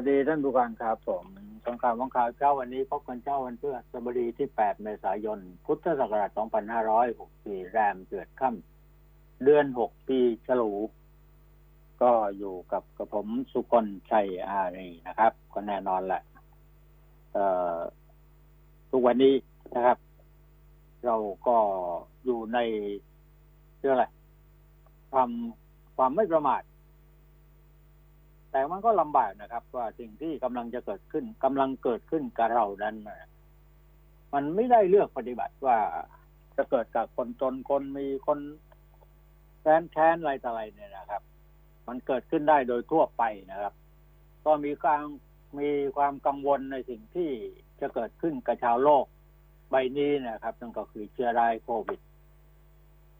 วัสดีท่านผู้การครับผมสงครามของข่าวเช้าวันนี้พบกันเช้าวันเพื่อสบดีที่ 8 เมษายน พุทธศักราช 2564 แรมเกิดค่ำเดือน 6 ปีฉลูก็อยู่กับกับผมสุกลชัยอารีนะครับ ก็แน่นอนแหละทุกวันนี้นะครับ เราก็อยู่ในเรื่องอะไรความความไม่ประมาท แต่มันก็ลำบากนะครับ ว่าสิ่งที่กำลังจะเกิดขึ้นกำลังเกิดขึ้นกับเรานั้นมันไม่ได้เลือกปฏิบัติว่าจะเกิดกับคนจนคนมีคนแค้นแค้นอะไรต่ออะไรเนี่ยนะครับ มันเกิดขึ้นได้โดยทั่วไปนะครับ ก็มีการมีความกังวลในสิ่งที่จะเกิดขึ้นกับชาวโลกใบนี้นะครับนั่นก็คือเชื้อรายโควิด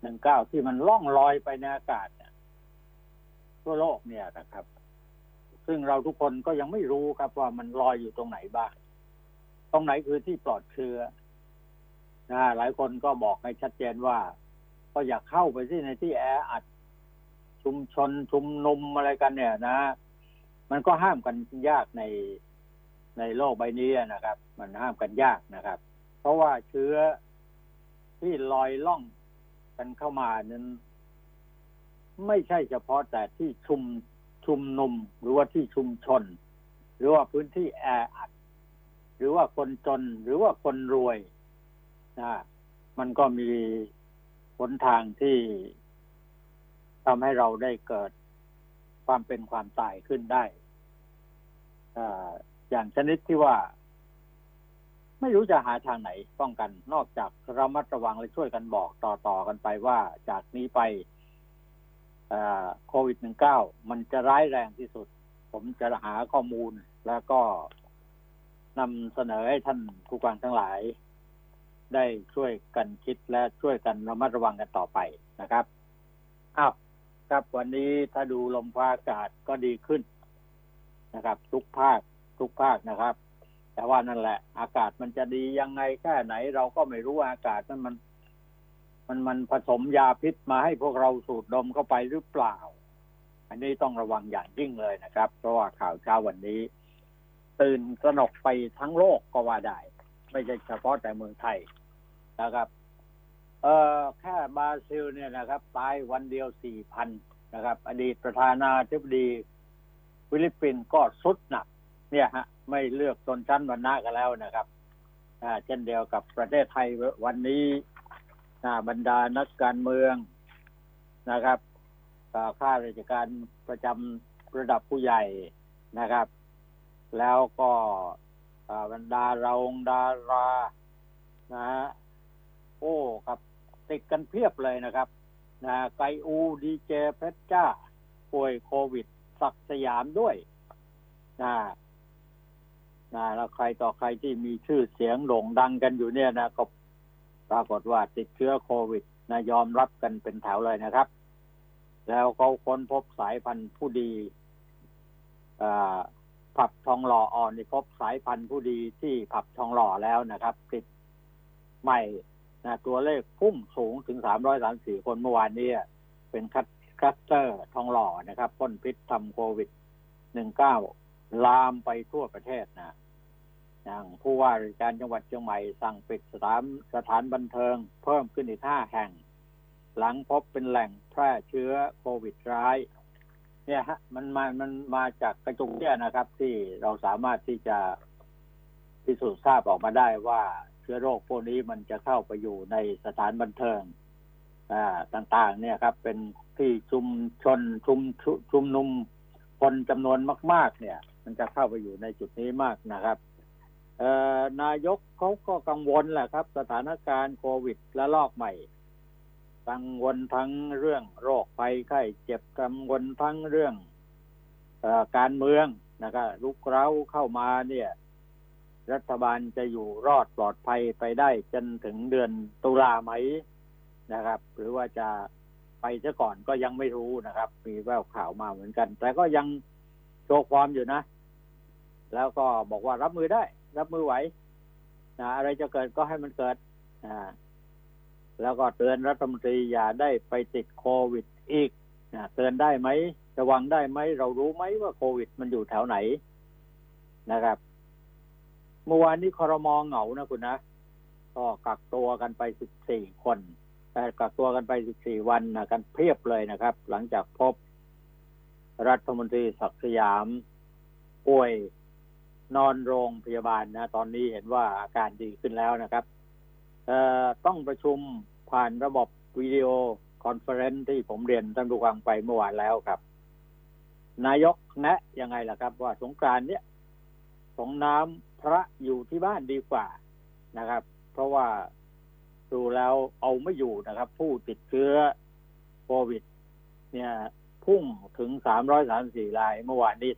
หนึ่งเก้าที่มันล่องลอยไปในอากาศทั่วโลกเนี่ยนะครับ ซึ่งเราทุกคนก็ยังไม่รู้ครับว่ามันลอยอยู่ตรงไหนบ้าง ตรงไหนคือที่ปลอดเชื้อนะหลายคนก็บอกให้ชัดเจนว่า ก็อยากเข้าไปที่ในที่แออัดชุมชนชุมนุมอะไรกันเนี่ยนะ มันก็ห้ามกันยากในในโลกใบนี้นะครับ มันห้ามกันยากนะครับ เพราะว่าเชื้อที่ลอยล่องกันเข้ามานั้น ไม่ใช่เฉพาะแต่ที่ชุม ชุมนุมหรือว่าที่ชุมชน หรือว่าพื้นที่แออัดหรือว่าคนจนหรือว่าคนรวยนะมันก็มีหนทางที่ทำให้เราได้เกิดความเป็นความตายขึ้นได้อย่างชนิดที่ว่า ไม่รู้จะหาทางไหนป้องกัน นอกจากระมัดระวังและช่วยกันบอกต่อๆกันไปว่าจากนี้ไป โควิด -19 มันจะร้ายแรงที่สุด ผมจะหาข้อมูลแล้วก็นำเสนอให้ท่านผู้ฟังทั้งหลาย ได้ช่วยกันคิดและช่วยกันระมัดระวังกันต่อไปนะครับอ้าวครับวันนี้ถ้าดูลมฟ้าอากาศก็ดีขึ้นนะครับ ทุกภาคทุกภาคนะครับ แต่ว่านั่นแหละ อากาศมันจะดียังไงแค่ไหน เราก็ไม่รู้อากาศนั้นมัน มันมันผสมยาพิษมาให้พวกเราสูดดมเข้าไปหรือเปล่า อันนี้ต้องระวังอย่างยิ่งเลยนะครับ เพราะว่าข่าวเช้าวันนี้ ตื่นสนกไปทั้งโลกก็ว่าได้ ไม่ใช่เฉพาะแต่เมืองไทยนะครับ เออแค่บราซิลเนี่ยนะครับ ตายวันเดียวสี่พันนะครับ อดีตประธานาธิบดีฟิลิปปินส์ก็ทรุดหนัก เนี่ยฮะ ไม่เลือกชนชั้นวรรณะกันแล้วนะครับอ่าเช่นเดียวกับประเทศไทยวันนี้ บรรดานักการเมืองนะครับข้าราชการประจำระดับผู้ใหญ่นะครับ แล้วก็บรรดาเหล่าดารานะฮะโอ้ครับ ติดกันเพียบเลยนะครับนะไกอูดีเจเพชรจ้า ป่วยโควิด สักสยามด้วยนะนะแล้วใครต่อใครที่มีชื่อเสียงโด่งดังกันอยู่เนี่ยนะก็ ปรากฏว่าติดเชื้อโควิดนะยอมรับกันเป็นแถวเลยนะครับ แล้วเขาค้นพบสายพันธุ์ผู้ดีผับทองหล่ออ่อนพบสายพันธุ์ผู้ดีที่ผับทองหล่อแล้วนะครับ ติดใหม่นะตัวเลขพุ่งสูงถึงสามร้อยสามสี่คนเมื่อวานนี้เป็นคัคัสเตอร์ทองหล่อนะครับพ่นพิษทำโควิดหนึ่งเก้าลามไปทั่วประเทศนะ อย่างผู้ว่าราชการจังหวัดเชียงใหม่สั่งปิดสถานสถานบันเทิง เพิ่มขึ้นอีกห้าแห่ง หลังพบเป็นแหล่งแพร่เชื้อโควิดร้าย เนี่ยฮะ มันมามันมาจากกระจุกเนี่ยนะครับ ที่เราสามารถที่จะพิสูจน์ทราบออกมาได้ว่าเชื้อโรคพวกนี้มันจะเข้าไปอยู่ในสถานบันเทิงต่างๆ เนี่ยครับ เป็นที่ชุมชนชุมชุมนุมคนจำนวนมาก ๆ เนี่ย มันจะเข้าไปอยู่ในจุดนี้มากนะครับ นายกเขาก็กังวลแหละครับ สถานการณ์โควิดและลอกใหม่ กังวลทั้งเรื่องโรคภัยไข้เจ็บกังวลทั้งเรื่องอการเมืองนะครับลุกเร้าเข้ามาเนี่ย รัฐบาลจะอยู่รอดปลอดภัยไปได้จนถึงเดือนตุลาไหมนะครับ หรือว่าจะไปซะก่อนก็ยังไม่รู้นะครับ มีแววข่าวมาเหมือนกัน แต่ก็ยังโชว์ความอยู่นะ แล้วก็บอกว่ารับมือได้ รับมือไหวนะอะไรจะเกิดก็ให้มันเกิดนะแล้วก็เตือนรัฐมนตรีอย่าได้ไปติดโควิดอีกนะเตือนได้ไหมระวังได้ไหมเรารู้ไหมว่าโควิดมันอยู่แถวไหนนะครับเมื่อวานนี้คอรมอเหงานะคุณนะก็กักตัวกันไปสิบสี่คนแต่กักตัวกันไปสิบสี่วันนะกันเพียบเลยนะครับ หลังจากพบรัฐมนตรีศักดิ์สยามป่วย นอนโรงพยาบาลนะ ตอนนี้เห็นว่าอาการดีขึ้นแล้วนะครับเอ่อต้องประชุมผ่านระบบวิดีโอคอนเฟอเรนซ์ที่ผมเรียนท่านผู้ฟังไปเมื่อวานแล้วครับ นายกแนะยังไงล่ะครับ ว่าสงกรานต์เนี้ยสรงน้ำพระอยู่ที่บ้านดีกว่านะครับ เพราะว่าดูแล้วเอาไม่อยู่นะครับ ผู้ติดเชื้อโควิด เนี่ย พุ่งถึง334ราย เมื่อวานนี้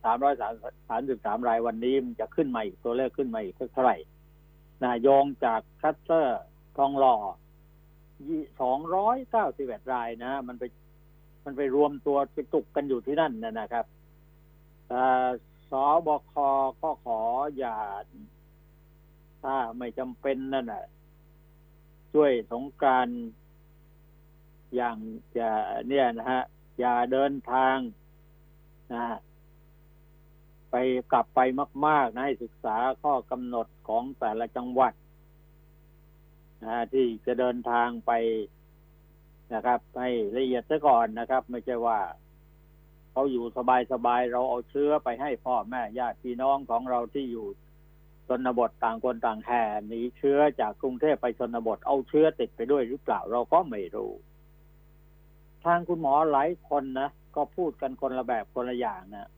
333รายวันนี้มันจะขึ้นมาอีกตัวเลขขึ้นมาอีกเท่าไหร่นะโยงจากคัสเตอร์ทองหล่อ291รายนะ มันไปมันไปรวมตัวไปตุกกันอยู่ที่นั่นนะนะครับสบคก็ขออย่าถ้าไม่จำเป็นนั่นน่ะ ช่วยสงการอย่างจะเนี่ยนะฮะ อย่าเดินทางนะไปกลับไปมาก ๆ นะให้ศึกษาข้อกำหนดของแต่ละจังหวัดนะที่จะเดินทางไปนะครับ ให้ละเอียดซะก่อนนะครับ ไม่ใช่ว่าเขาอยู่สบายๆเราเอาเชื้อไปให้พ่อแม่ญาติพี่น้องของเราที่อยู่ชนบทต่างคนต่างแห่หนีเชื้อจากกรุงเทพไปชนบทเอาเชื้อติดไปด้วยหรือเปล่าเราก็ไม่รู้ ทางคุณหมอหลายคนนะก็พูดกันคนละแบบคนละอย่างนะ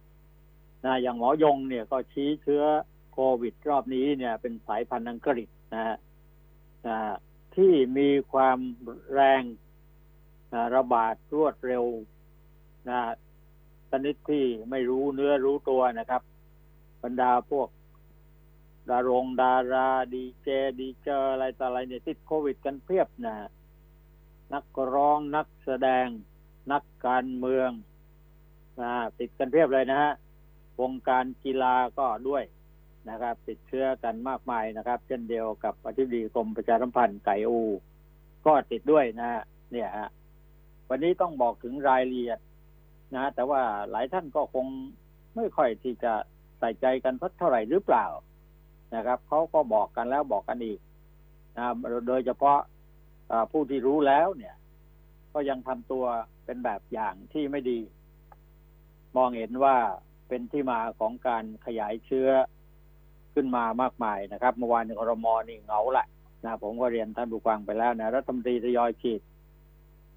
นะอย่างหมอยงเนี่ยก็ชี้เชื้อโควิดรอบนี้เนี่ย เป็นสายพันธุ์อังกฤษนะฮะที่มีความแรงระบาดรวดเร็วนะชนิดที่ไม่รู้เนื้อรู้ตัวนะครับ บรรดาพวก ดารงดาราดีเจดีเจออะไรต่ออะไรเนี่ยติดโควิดกันเพียบนะ นักร้องนักแสดง นักการเมืองนะติดกันเพียบเลยนะฮะวงการกีฬาก็ด้วยนะครับ ติดเชื้อกันมากมายนะครับ เช่นเดียวกับอธิบดีกรมประชาสัมพันธ์ไก่อู ก็ติดด้วยนะฮะเนี่ยฮะวันนี้ต้องบอกถึงรายละเอียดนะ แต่ว่าหลายท่านก็คงไม่ค่อยที่จะใส่ใจกันสักเท่าไหร่หรือเปล่านะครับเขาก็บอกกันแล้วบอกกันอีกนะโดยเฉพาะ ผู้ที่รู้แล้วเนี่ย ก็ยังทำตัวเป็นแบบอย่างที่ไม่ดี มองเห็นว่าเป็นที่มาของการขยายเชื้อขึ้นมามากมายนะครับ เมื่อวานในครมนี่เงาแหละนะผมก็เรียนท่านผู้ฟังไปแล้วนะรัฐมนตรีทยอยฉีด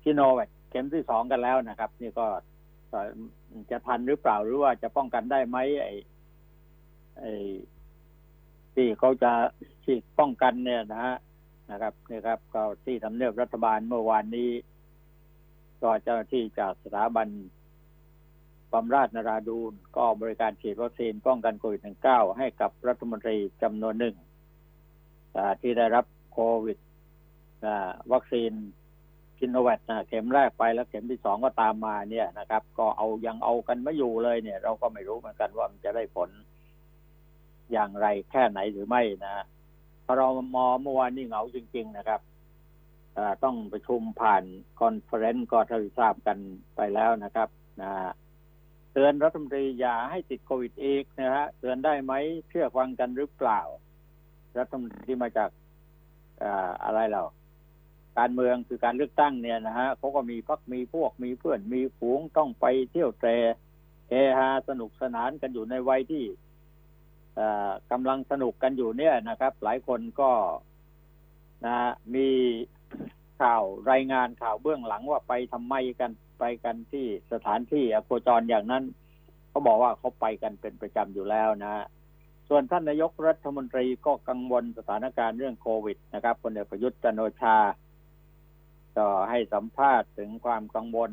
ชิโนแวคเข็มที่สองกันแล้วนะครับ นี่ก็จะทันหรือเปล่าหรือว่าจะป้องกันได้ไหมไอ้ไอ้ที่เขาจะฉีดป้องกันเนี่ยนะฮะ นะครับนี่ครับก็ที่ทำเนียบรัฐบาลเมื่อวานนี้ ก็เจ้าหน้าที่จากสถาบันบำราชนราดูนก็บริการฉีดวัคซีนป้องกันโควิด -19 ให้กับรัฐมนตรีจำนวนหนึ่งที่ได้รับโควิดวัคซีนกินโนแวตเข็มแรกไปแล้วเข็มที่สองก็ตามมาเนี่ยนะครับ ก็เอายังเอากันไม่อยู่เลยเนี่ย เราก็ไม่รู้เหมือนกันว่ามันจะได้ผลอย่างไรแค่ไหนหรือไม่นะ พอเรามอเมื่อวานนี้เหงาจริง ๆ นะครับต้องประชุมผ่านคอนเฟอเรนซ์ก็ทราทราบกันไปแล้วนะครับนะเตือนรัฐมนตรีอย่าให้ติดโควิดอีกนะฮะเตือนได้ไหมเชื่อฟังกันหรือเปล่า รัฐมนตรีมาจากอะไรเราการเมืองคือการเลือกตั้งเนี่ยนะฮะเขาก็มีพักมีพวกมีเพื่อนมีฝูงต้องไปเที่ยวแต่เฮฮาสนุกสนานกันอยู่ในวัยที่ กำลังสนุกกันอยู่เนี่ยนะครับ หลายคนก็นะมีข่าวรายงานข่าวเบื้องหลังว่าไปทำไมกันไปกันที่สถานที่อโคจรอย่างนั้นเขาบอกว่าเขาไปกันเป็นประจำอยู่แล้วนะ ส่วนท่านนายกรัฐมนตรีก็กังวลสถานการณ์เรื่องโควิดนะครับพลเอกประยุทธ์จันโอชาก็ให้สัมภาษณ์ถึงความกังวล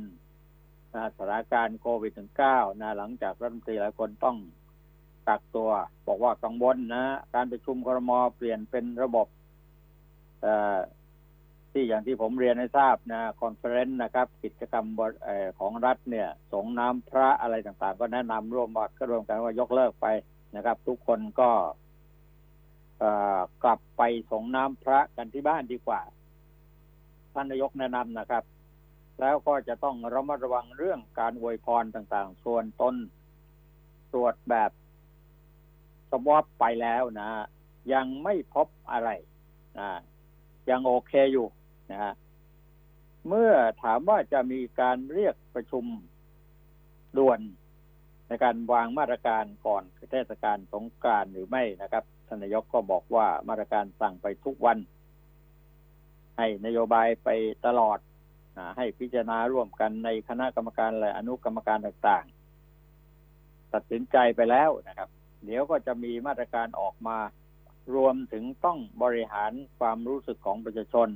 สถานการณ์โควิด -19 นะหลังจากรัฐมนตรีหลายคนต้อง กักตัว บอกว่ากังวลนะ การประชุมครมเปลี่ยนเป็นระบบที่อย่างที่ผมเรียนให้ทราบนะคอนเฟอเรนซ์นะครับ กิจกรรมของรัฐเนี่ย สงน้ำพระอะไรต่างๆ ก็แนะนำร่วมว่าก็รวมกันว่ายกเลิกไปนะครับ ทุกคนก็กลับไปสงน้ำพระกันที่บ้านดีกว่า ท่านนายกแนะนำนะครับ แล้วก็จะต้องระมัดระวังเรื่องการอวยพรต่างๆ ส่วนตนตรวจแบบ วอปไปแล้วนะ ยังไม่พบอะไรนะยังโอเคอยู่นะฮะเมื่อถามว่าจะมีการเรียกประชุมด่วนในการวางมาตรการก่อนเทศกาลสงกรานต์หรือไม่นะครับท่านนายกก็บอกว่ามาตรการสั่งไปทุกวัน ให้นโยบายไปตลอดให้พิจารณาร่วมกันในคณะกรรมการและอนุกรรมการต่างๆ ตัดสินใจไปแล้วนะครับ เดี๋ยวก็จะมีมาตรการออกมา รวมถึงต้องบริหารความรู้สึกของประชาชน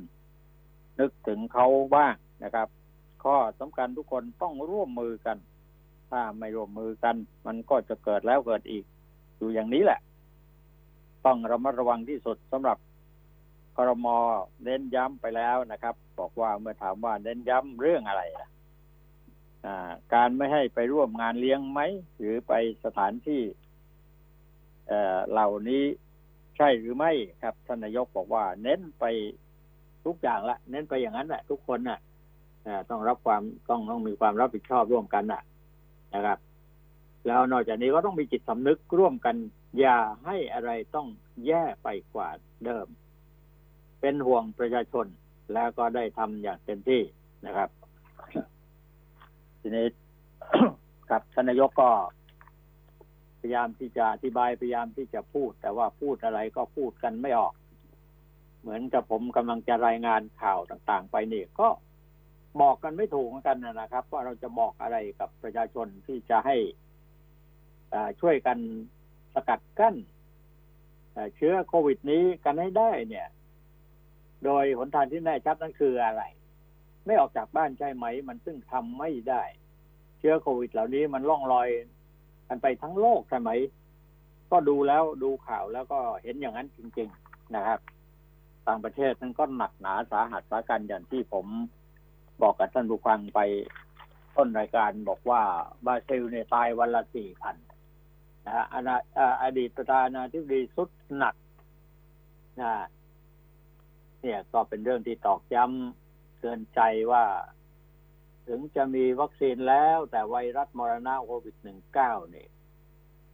นึกถึงเขาบ้างนะครับ ข้อสำคัญทุกคนต้องร่วมมือกัน ถ้าไม่ร่วมมือกัน มันก็จะเกิดแล้วเกิดอีก อยู่อย่างนี้แหละ ต้องระมัดระวังที่สุดสำหรับครมเน้นย้ำไปแล้วนะครับ บอกว่าเมื่อถามว่าเน้นย้ำเรื่องอะไรล่ะการไม่ให้ไปร่วมงานเลี้ยงไหม หรือไปสถานที่ เเหล่านี้ใช่หรือไม่ครับท่านนายกบอกว่า เน้นไปทุกอย่างละ เน้นไปอย่างนั้นแหละทุกคนน่ะต้องรับความต้องต้องมีความรับผิดชอบร่วมกันน่ะนะครับ แล้วนอกจากนี้ก็ต้องมีจิตสำนึกร่วมกัน อย่าให้อะไรต้องแย่ไปกว่าเดิม เป็นห่วงประชาชนแล้วก็ได้ทำอย่างเต็มที่นะครับ ทีนี้ครับท่านนายกก็ พยายามที่จะอธิบายพยายามที่จะพูด แต่ว่าพูดอะไรก็พูดกันไม่ออก เหมือนกับผมกำลังจะรายงานข่าวต่างๆ ไปนี่ก็บอกกันไม่ถูกกันนะครับ ว่าเราจะบอกอะไรกับประชาชนที่จะให้ช่วยกันสกัดกั้นเชื้อโควิดนี้กันให้ได้เนี่ย โดยหนทางที่แน่ชัดนั่นคืออะไร ไม่ออกจากบ้านใช่ไหม มันซึ่งทำไม่ได้ เชื้อโควิดเหล่านี้มันล่องลอย กันไปทั้งโลกใช่ไหมก็ดูแล้วดูข่าวแล้วก็เห็นอย่างนั้นจริง ๆนะครับ ต่างประเทศนั้นก็หนักหนาสาหัสสากันอย่างที่ผมบอกกับท่านผู้ฟังไปต้นรายการบอกว่าบราซิลเนี่ยตายวันละสี่พันนะอดีตประธานาธิบดีสุดหนักนะเนี่ยก็เป็นเรื่องที่ตอกย้ำเตือนใจว่า ถึงจะมีวัคซีนแล้วแต่ไวรัสมรณะโควิดหนึ่งเก้าเนี่ย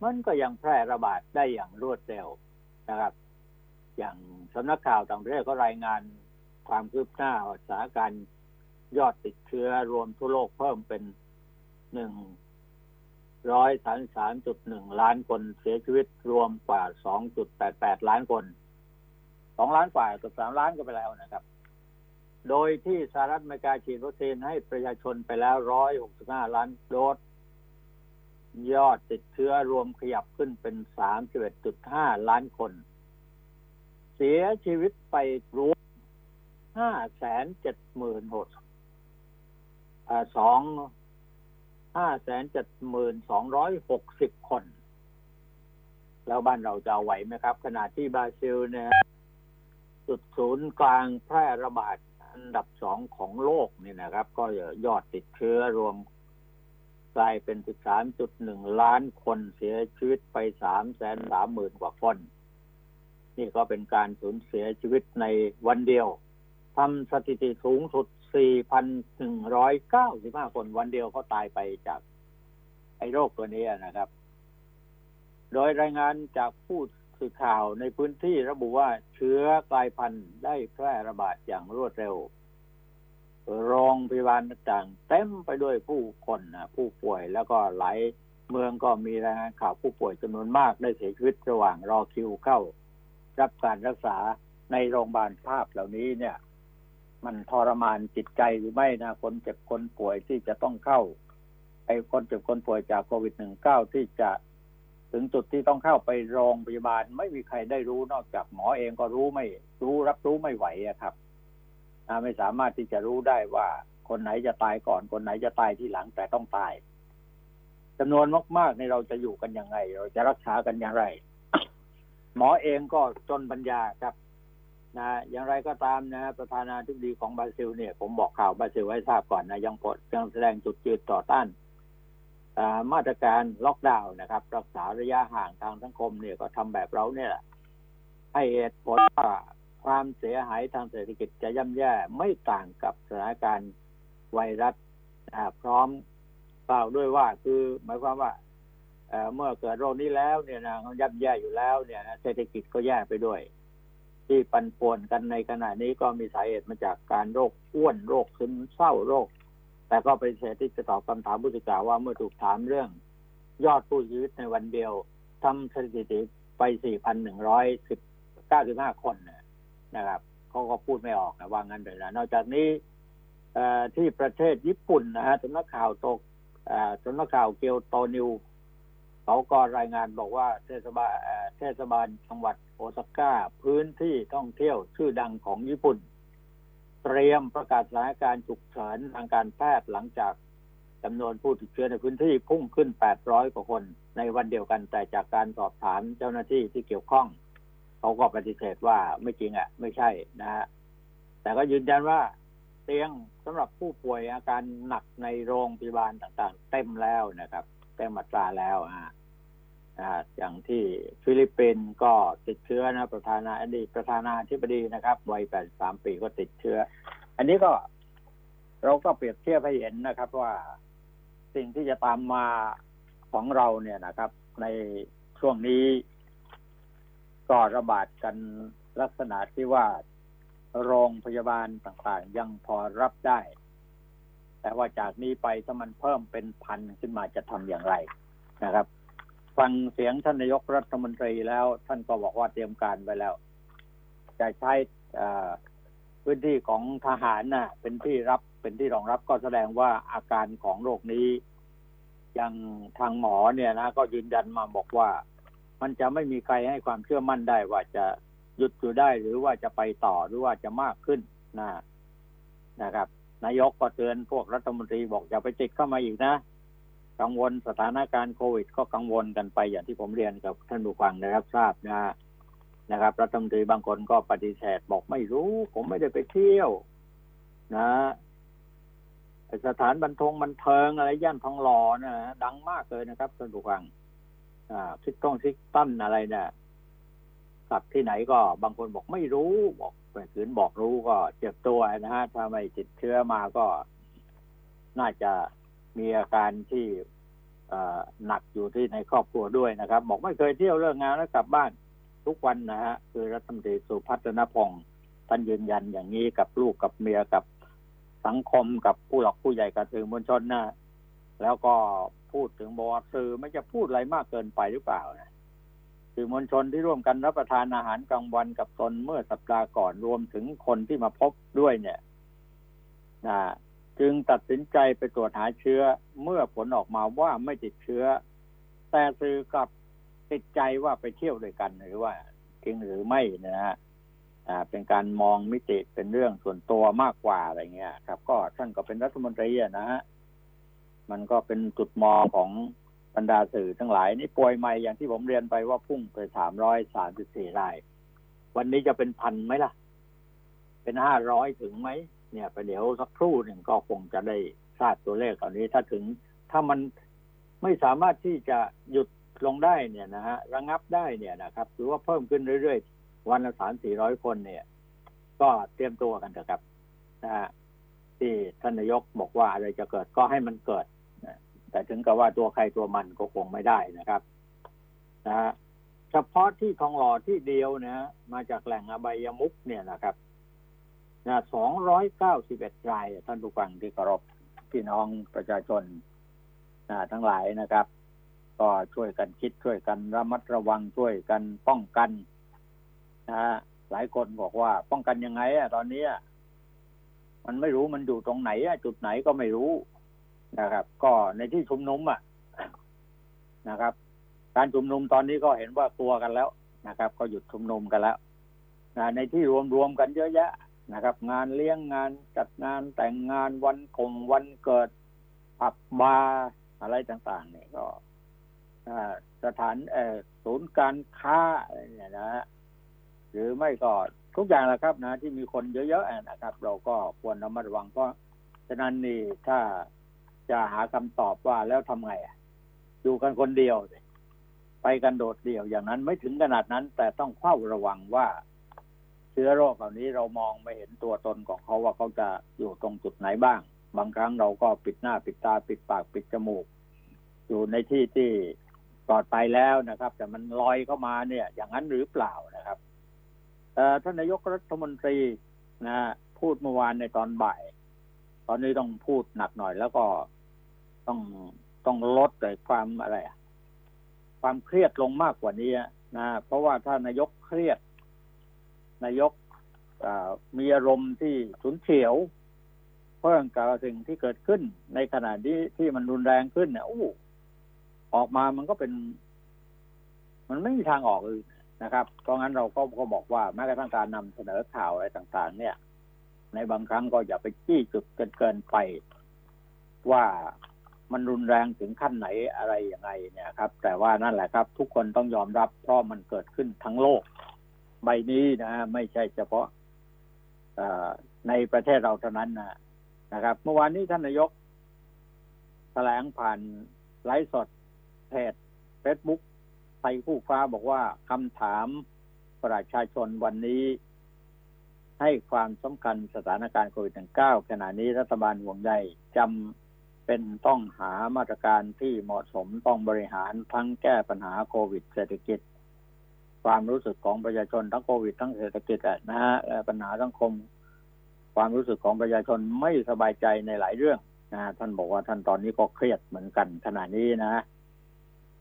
มันก็ยังแพร่ระบาดได้อย่างรวดเร็วนะครับ อย่างสำนักข่าวต่างประเทศก็รายงานความคืบหน้าสถานการณ์ยอดติดเชื้อรวมทั่วโลกเพิ่มเป็นหนึ่งร้อยสามสามจุดหนึ่งล้านคนเสียชีวิตรวมกว่าสองจุดแปดแปดล้านคนสองล้านกว่ากับสามล้านก็ไปแล้วนะครับ โดยที่สหรัฐอเมริกาฉีดวัคซีนให้ประชาชนไปแล้วร้อยหกสิบห้าล้านโดส ยอดติดเชื้อรวมขยับขึ้นเป็นสามสิบเอ็ดจุดห้าล้านคน เสียชีวิตไปรวมห้าแสนเจ็ดหมื่นหกสองห้าแสนเจ็ดหมื่นสองร้อยหกสิบคน แล้วบ้านเราจะไหวไหมครับ ขณะที่บราซิลเนี่ยจุดศูนย์กลางแพร่ระบาด อันดับสองของโลกนี่นะครับ ก็ยอดติดเชื้อรวมกลายเป็นสิบสามจุดหนึ่งล้านคนเสียชีวิตไปสามแสนสามหมื่นกว่าคน นี่ก็เป็นการสูญเสียชีวิตในวันเดียวทำสถิติสูงสุด 4,195 คนวันเดียวก็ตายไปจากไอ้โรคตัวนี้นะครับ โดยรายงานจากผู้ สื่อข่าวในพื้นที่ระบุว่าเชื้อกลายพันธุ์ได้แพร่ระบาดอย่างรวดเร็ว โรงพยาบาลต่างเต็มไปด้วยผู้คนนะผู้ป่วยแล้วก็หลายเมืองก็มีรายงานข่าวผู้ป่วยจำนวนมากได้เสียชีวิตระหว่างรอคิวเข้า รับการรักษาในโรงพยาบาลภาพเหล่านี้เนี่ย มันทรมานจิตใจหรือไม่นะคนเจ็บคนป่วยที่จะต้องเข้า ไอ้คนเจ็บคนป่วยจากโควิดหนึ่งเก้าที่จะ ถึงจุดที่ต้องเข้าไปโรงพยาบาล ไม่มีใครได้รู้นอกจากหมอเองก็รู้ไม่ รู้รับรู้ไม่ไหวอะครับไม่สามารถที่จะรู้ได้ว่า คนไหนจะตายก่อน คนไหนจะตายที่หลังแต่ต้องตายจำนวนมากๆในเราจะอยู่กันยังไง เราจะรักษากันอย่างไร หมอเองก็จนปัญญาครับนะอย่างไรก็ตามนะประธานาธิบดีของบราซิลเนี่ย ผมบอกข่าวบราซิลให้ทราบก่อนนะยังยังแสดงจุดยืนต่อต้าน มาตรการล็อกดาวน์นะครับ รักษาระยะห่างทางสังคมเนี่ยก็ทำแบบเราเนี่ยแหละให้เหตุผลว่าความเสียหายทางเศรษฐกิจจะย่ำแย่ไม่ต่างกับสถานการณ์ไวรัสพร้อมกล่าวด้วยว่าคือหมายความว่าเมื่อเกิดโรคนี้แล้วเนี่ยนะย่ำแย่อยู่แล้วเนี่ยนะเศรษฐกิจก็แย่ไปด้วย ที่ปันป่วนกันในขณะนี้ก็มีสาเหตุมาจากการโรคอ้วนโรคซึมเศร้าโรค แต่ก็เป็นเศษที่จะตอบคำถามผู้สื่อข่าวว่าเมื่อถูกถามเรื่อง ยอดผู้ยชีวิตในวันเดียวทำสถิติไป 4,195 คนนะนะครับเขาก็พูดไม่ออกนะว่างั้นเลยนะนอกจากนี้ที่ประเทศญี่ปุ่นนะฮะสำนักข่าวตกสำนักข่าวเกียวโตนิวเขาก็รายงานบอกว่าเทศบาลเทศบาลจังหวัดโอซาก้า พื้นที่ท่องเที่ยวชื่อดังของญี่ปุ่น เตรียมประกาศสถานการณ์ฉุกเฉินทางการแพทย์หลังจากจำนวนผู้ติดเชื้อในพื้นที่พุ่งขึ้น 800 กว่าคน ในวันเดียวกันแต่จากการสอบถามเจ้าหน้าที่ที่เกี่ยวข้อง เขาก็ปฏิเสธว่าไม่จริงอะ ไม่ใช่นะฮะแต่ก็ยืนยันว่าเตียงสำหรับผู้ป่วยอาการหนักในโรงพยาบาลต่างๆ เต็มแล้วนะครับ เต็มมาตราแล้วอะ อ่าอย่างที่ฟิลิปปินส์ก็ติดเชื้อนะประธานาอดีตประธานาธิบดีนะครับวัย 83 ปีก็ติดเชื้อ อันนี้ก็เราก็เปรียบเทียบให้เห็นนะครับว่าสิ่งที่จะตามมาของเราเนี่ยนะครับ ในช่วงนี้ก็ระบาดกันลักษณะที่ว่าโรงพยาบาลต่างๆ ยังพอรับได้ แต่ว่าจากนี้ไปถ้ามันเพิ่มเป็นพันขึ้นมาจะทำอย่างไรนะครับ ฟังเสียงท่านนายกรัฐมนตรีแล้ว ท่านก็บอกว่าเตรียมการไว้แล้ว จะใช้พื้นที่ของทหารน่ะ เป็นที่รับเป็นที่รองรับก็แสดงว่าอาการของโรคนี้ยังทางหมอเนี่ยนะ ก็ยืนยันมาบอกว่า มันจะไม่มีใครให้ความเชื่อมั่นได้ว่าจะหยุดอยู่ได้หรือว่าจะไปต่อหรือว่าจะมากขึ้นนะนะครับ นายกก็เตือนพวกรัฐมนตรีบอกอย่าไปติดเข้ามาอีกนะ กังวลสถานการณ์โควิด ก็กังวลกันไปอย่างที่ผมเรียนกับท่านผู้ฟังนะครับทราบนะนะครับรัฐมนตรีบางคนก็ปฏิเสธบอกไม่รู้ ผมไม่ได้ไปเที่ยว นะสถานบันทงบันเทิงอะไรย่านทองหล่อนะดังมากเลยนะครับท่านผู้ฟังอ่าทิกต้องทิกตั้นอะไรเนี่ยกลับที่ไหนก็บางคนบอกไม่รู้ บอกแต่ขืนบอกรู้ก็เจ็บตัวนะฮะถ้าไม่ติดเชื้อมาก็ น่าจะ มีอาการที่หนักอยู่ที่ในครอบครัวด้วยนะครับ บอกไม่เคยเที่ยวเลิกงานแล้วกลับบ้านทุกวันนะฮะคือรัฐมนตรีสุพัฒนพงศ์ท่านยืนยันอย่างนี้กับลูกกับเมียกับสังคมกับผู้หลักผู้ใหญ่กับสื่อมวลชนนะแล้วก็พูดถึงบอกว่าสื่อไม่จะพูดอะไรมากเกินไปหรือเปล่านะสื่อมวลชนที่ร่วมกันรับประทานอาหารกลางวันกับตนเมื่อสัปดาห์ก่อนรวมถึงคนที่มาพบด้วยเนี่ยนะ จึงตัดสินใจไปตรวจหาเชื้อเมื่อผลออกมาว่าไม่ติดเชื้อ แต่สื่อกลับติดใจว่าไปเที่ยวด้วยกันหรือว่าจริงหรือไม่นะฮะเป็นการมองมิติเป็นเรื่องส่วนตัวมากกว่าอะไรเงี้ย ครับ ก็ท่านก็เป็นรัฐมนตรีนะฮะมันก็เป็นจุดมองของบรรดาสื่อทั้งหลาย นี่ป่วยใหม่อย่างที่ผมเรียนไปว่าพุ่งไปสามร้อยสามสิบสี่ราย วันนี้จะเป็นพันไหมล่ะ เป็นห้าร้อยถึงไหม เนี่ยไปเดี๋ยวสักครู่หนึ่งก็คงจะได้ทราบตัวเลขตอนนี้ถ้าถึงถ้ามันไม่สามารถที่จะหยุดลงได้เนี่ยนะฮะระงับได้เนี่ยนะครับหรือว่าเพิ่มขึ้นเรื่อยๆ วันละสามสี่ร้อยคนเนี่ย ก็เตรียมตัวกันเถอะครับนะฮะที่ท่านนายกบอกว่าอะไรจะเกิดก็ให้มันเกิดแต่ถึงกับว่าตัวใครตัวมันก็คงไม่ได้นะครับนะฮะเฉพาะที่ทองหล่อที่เดียวนะมาจากแหล่งอบายมุกเนี่ยนะครับ นะสองร้อยเก้าสิบเอ็ดราย ท่านผู้ฟังที่เคารพพี่น้องประชาชนนะทั้งหลายนะครับ ก็ช่วยกันคิดช่วยกันระมัดระวังช่วยกันป้องกันนะฮะหลายคนบอกว่าป้องกันยังไงอะตอนนี้อะมันไม่รู้มันอยู่ตรงไหนอะจุดไหนก็ไม่รู้นะครับ ก็ในที่ชุมนุมอะนะครับ การชุมนุมตอนนี้ก็เห็นว่ากลัวกันแล้วนะครับ ก็หยุดชุมนุมกันแล้วนะในที่รวมรวมๆกันเยอะแยะ นะครับ งานเลี้ยงงานจัดงานแต่งงานวันคงวันเกิดผับบาร์อะไรต่าง ๆ เนี่ยก็สถานเอศูนย์การค้าอะไรเนี่ยนะฮะหรือไม่ก็ทุกอย่างแหละครับนะ ที่มีคนเยอะๆนะครับ เราก็ควรระมัดระวังเพราะฉะนั้นนี่ถ้าจะหาคำตอบว่าแล้วทำไงอะอยู่กันคนเดียว ไปกันโดดเดี่ยวอย่างนั้นไม่ถึงขนาดนั้น แต่ต้องเฝ้าระวังว่า เชื้อโรคเหล่านี้เรามองไม่เห็นตัวตนของเขาว่าเขาจะอยู่ตรงจุดไหนบ้าง บางครั้งเราก็ปิดหน้าปิดตาปิดปากปิดจมูก อยู่ในที่ที่ปลอดภัยแล้วนะครับ แต่มันลอยเข้ามาเนี่ย อย่างนั้นหรือเปล่านะครับท่านนายกรัฐมนตรีนะพูดเมื่อวานในตอนบ่าย ตอนนี้ต้องพูดหนักหน่อยแล้วก็ต้องต้องลดเลยความอะไรความเครียดลงมากกว่านี้นะเพราะว่าถ้านายกเครียด นายกมีอารมณ์ที่ฉุนเฉียว เพราะกับสิ่งที่เกิดขึ้น ในขณะที่ที่มันรุนแรงขึ้นเนี่ยอ้ออกมามันก็เป็น มันไม่มีทางออกเลยนะครับเพราะงั้นเราก็ก็บอกว่าแม้กระทั่งการนำเสนอข่าวอะไรต่าง ๆ เนี่ย ในบางครั้งก็อย่าไปจี้จุดเกินเกินไป ว่ามันรุนแรงถึงขั้นไหนอะไรยังไงเนี่ยครับ แต่ว่านั่นแหละครับ ทุกคนต้องยอมรับเพราะมันเกิดขึ้นทั้งโลก ใบนี้นะไม่ใช่เฉพาะในประเทศเราเท่านั้นนะนะครับ เมื่อวานนี้ท่านนายกแถลงผ่านไลฟ์สดเพจเฟซบุ๊กไทยคู่ฟ้าบอกว่าคำถามประชาชนวันนี้ ให้ความสำคัญสถานการณ์โควิด -19 ขณะนี้รัฐบาลห่วงใยจำเป็นต้องหามาตรการที่เหมาะสมต้องบริหารทั้งแก้ปัญหาโควิดเศรษฐกิจ ความรู้สึกของประชาชนทั้งโควิดทั้งเศรษฐกิจนะฮะปัญหาสังคม ความรู้สึกของประชาชนไม่สบายใจในหลายเรื่องนะท่านบอกว่าท่านตอนนี้ก็เครียดเหมือนกันขณะนี้นะ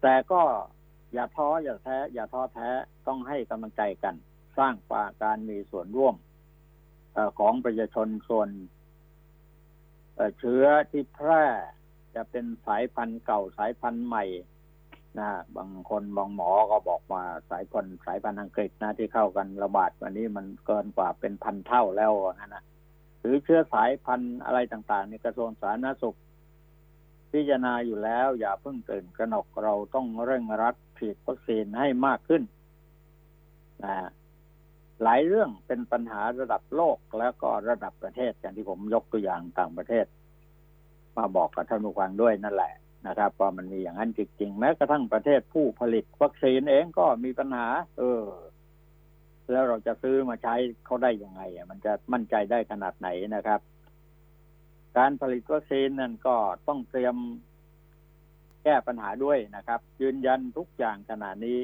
แต่ก็อย่าท้ออย่าแท้ อย่าท้อแท้ต้องให้กำลังใจกัน สร้างปาการมีส่วนร่วมอของประชาชนส่วนเชื้อที่แพร่จะเป็นสายพันธุ์เก่าสายพันธุ์ใหม่ นะบางคนบางหมอก็บอกว่าสายพันธุ์สายพันธุ์อังกฤษนะที่เข้ากันระบาดวันนี้มันเกินกว่าเป็นพันเท่าแล้วนะหรือเชื้อสายพันธุ์อะไรต่างๆในกระทรวงสาธารณสุข พิจารณาอยู่แล้ว อย่าเพิ่งตื่นกระหนกเราต้องเร่งรัดฉีดวัคซีนให้มากขึ้นนะหลายเรื่องเป็นปัญหาระดับโลกแล้วก็ระดับประเทศอย่างที่ผมยกตัวอย่างต่างประเทศ มาบอกกับท่านผู้ฟังด้วยนั่นแหละ นะครับว่ามันมีอย่างนั้นจริงๆ แม้กระทั่งประเทศผู้ผลิตวัคซีนเองก็มีปัญหา เออ แล้วเราจะซื้อมาใช้เขาได้ยังไงอะมันจะมั่นใจได้ขนาดไหนนะครับ การผลิตวัคซีนนั่นก็ต้องเตรียมแก้ปัญหาด้วยนะครับ ยืนยันทุกอย่างขณะนี้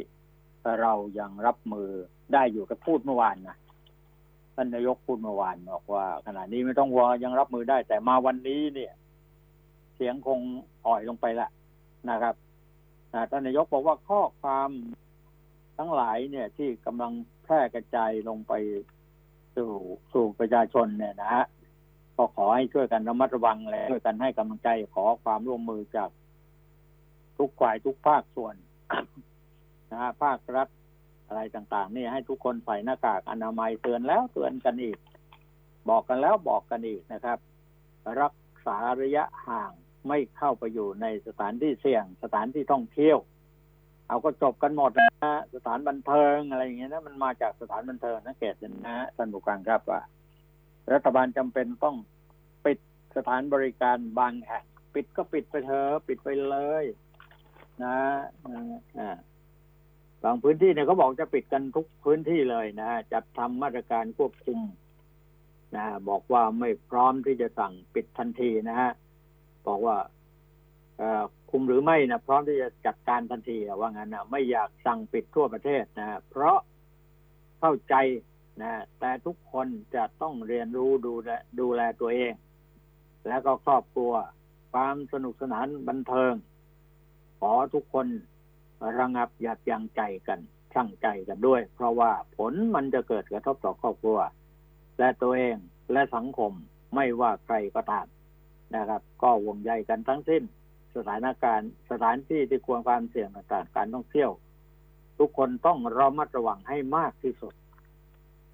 เรายังรับมือได้อยู่กับพูดเมื่อวานนะท่านนายกพูดเมื่อวานบอกว่า ขณะนี้ไม่ต้องห่วงยังรับมือได้ แต่มาวันนี้เนี่ย สียงคงอ่อยลงไปละนะครับท่านนายกบอกว่าข้อความทั้งหลายเนี่ยที่กำลังแพร่กระจายลงไปสู่สู่ประชาชนเนี่ยนะฮะก็ขอให้ช่วยกันระมัดระวังและช่วยกันให้กำลังใจขอความร่วมมือจาก ทุกฝ่ายทุกภาคส่วนนะฮะภาครัฐอะไรต่าง ๆ นี่ให้ทุกคนใส่หน้ากากอนามัยเตือนแล้วเตือนกันอีก บอกกันแล้วบอกกันอีกนะครับ รักษาระยะห่าง ไม่เข้าไปอยู่ในสถานที่เสี่ยง สถานที่ท่องเที่ยว เอาก็จบกันหมดนะสถานบันเทิงอะไรอย่างเงี้ยนะมันมาจากสถานบันเทิงนะเกตนะท่านผู้การครับว่า รัฐบาลจำเป็นต้องปิดสถานบริการบางแห่งปิดก็ปิดไปเถอะปิดไปเลย นะอ่าบางพื้นที่เนี่ยเขาบอกจะปิดกันทุกพื้นที่เลยนะจัดทำมาตรการควบคุมนะบอกว่าไม่พร้อมที่จะสั่งปิดทันทีนะฮะ บอกว่าคุมหรือไม่นะพร้อมที่จะจัดการทันทีว่างั้นนะไม่อยากสั่งปิดทั่วประเทศนะเพราะเข้าใจนะแต่ทุกคนจะต้องเรียนรู้ดูแลดูแลตัวเอง แล้วก็ครอบครัวความสนุกสนานบันเทิง ขอทุกคนระงับหยับยั้งใจกันช่างใจกันด้วย เพราะว่าผลมันจะเกิดกระทบต่อครอบครัว และตัวเองและสังคมไม่ว่าใครก็ตาม นะครับ ก็วงใยกันทั้งสิ้น สถานการณ์สถานที่ที่ควรความเสี่ยงต่างๆการท่องเที่ยว ทุกคนต้องระมัดระวังให้มากที่สุด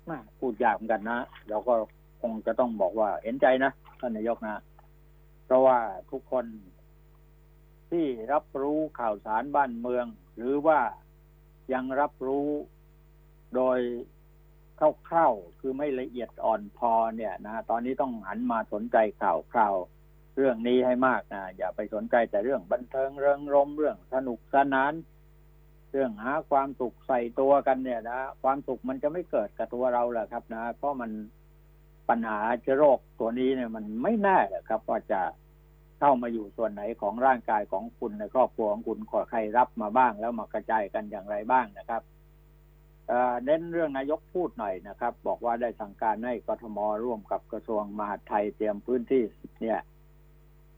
นะพูดยากเหมือนกันนะเราก็คงจะต้องบอกว่าเห็นใจนะท่านนายกนะ เพราะว่าทุกคนที่รับรู้ข่าวสารบ้านเมือง หรือว่ายังรับรู้โดยคร่าวๆคือไม่ละเอียดอ่อนพอเนี่ยนะตอนนี้ต้องหันมาสนใจข่าวคราว เรื่องนี้ให้มากนะอย่าไปสนใจแต่เรื่องบันเทิงเริงรมเรื่องสนุกสนาน เรื่องหาความสุขใส่ตัวกันเนี่ยนะความสุขมันจะไม่เกิดกับตัวเราแหละครับนะเพราะมันปัญหาเชื้อโรคตัวนี้เนี่ย มันไม่แน่ครับ ว่าจะเข้ามาอยู่ส่วนไหนของร่างกายของคุณในครอบครัวของคุณขอใครรับมาบ้าง แล้วมากระจายกันอย่างไรบ้างนะครับเน้นเรื่องนายกพูดหน่อยนะครับ บอกว่าได้สั่งการให้กทมร่วมกับกระทรวงมหาดไทยเตรียมพื้นที่เนี่ย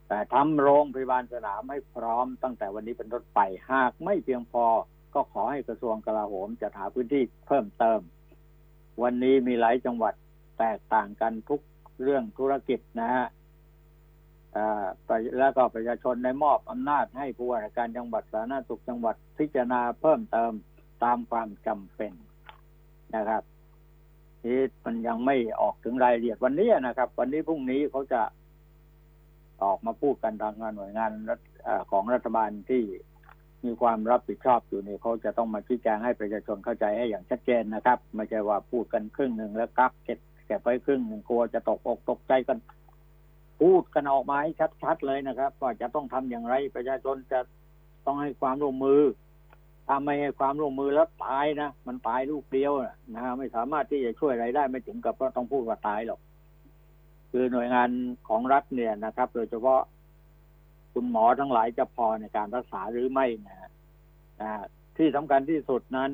แต่ทำโรงพยาบาลสนามให้พร้อมตั้งแต่วันนี้เป็นต้นไปหากไม่เพียงพอก็ขอให้กระทรวงกลาโหมจะหาพื้นที่เพิ่มเติม วันนี้มีหลายจังหวัดแตกต่างกันทุกเรื่องธุรกิจนะฮะแล้วก็ประชาชนได้มอบอำนาจให้ผู้ว่าการจังหวัดสาธารณสุขจังหวัดพิจารณาเพิ่มเติมตามความจำเป็นนะครับที่มันยังไม่ออกถึงรายละเอียดวันนี้นะครับ วันนี้พรุ่งนี้เขาจะ ออกมาพูดกันทางงานหน่วยงานของรัฐบาลที่มีความรับผิดชอบอยู่นี่เขาจะต้องมาชี้แจงให้ประชาชนเข้าใจให้อย่างชัดเจนนะครับ ไม่ใช่ว่าพูดกันครึ่งหนึ่งแล้วกักเก็บเก็บไปครึ่งหนึ่งกลัวจะตกอกตกใจกัน พูดกันออกมาให้ชัดๆเลยนะครับ ว่าจะต้องทำอย่างไรประชาชนจะต้องให้ความร่วมมือถ้าไม่ให้ความร่วมมือแล้วตายนะมันตายลูกเดียวนะฮะไม่สามารถที่จะช่วยอะไรได้ไม่ถึงกับว่าต้องพูดว่าตายหรอก คือหน่วยงานของรัฐเนี่ยนะครับ โดยเฉพาะคุณหมอทั้งหลายจะพอในการรักษาหรือไม่นะที่สำคัญที่สุดนั้น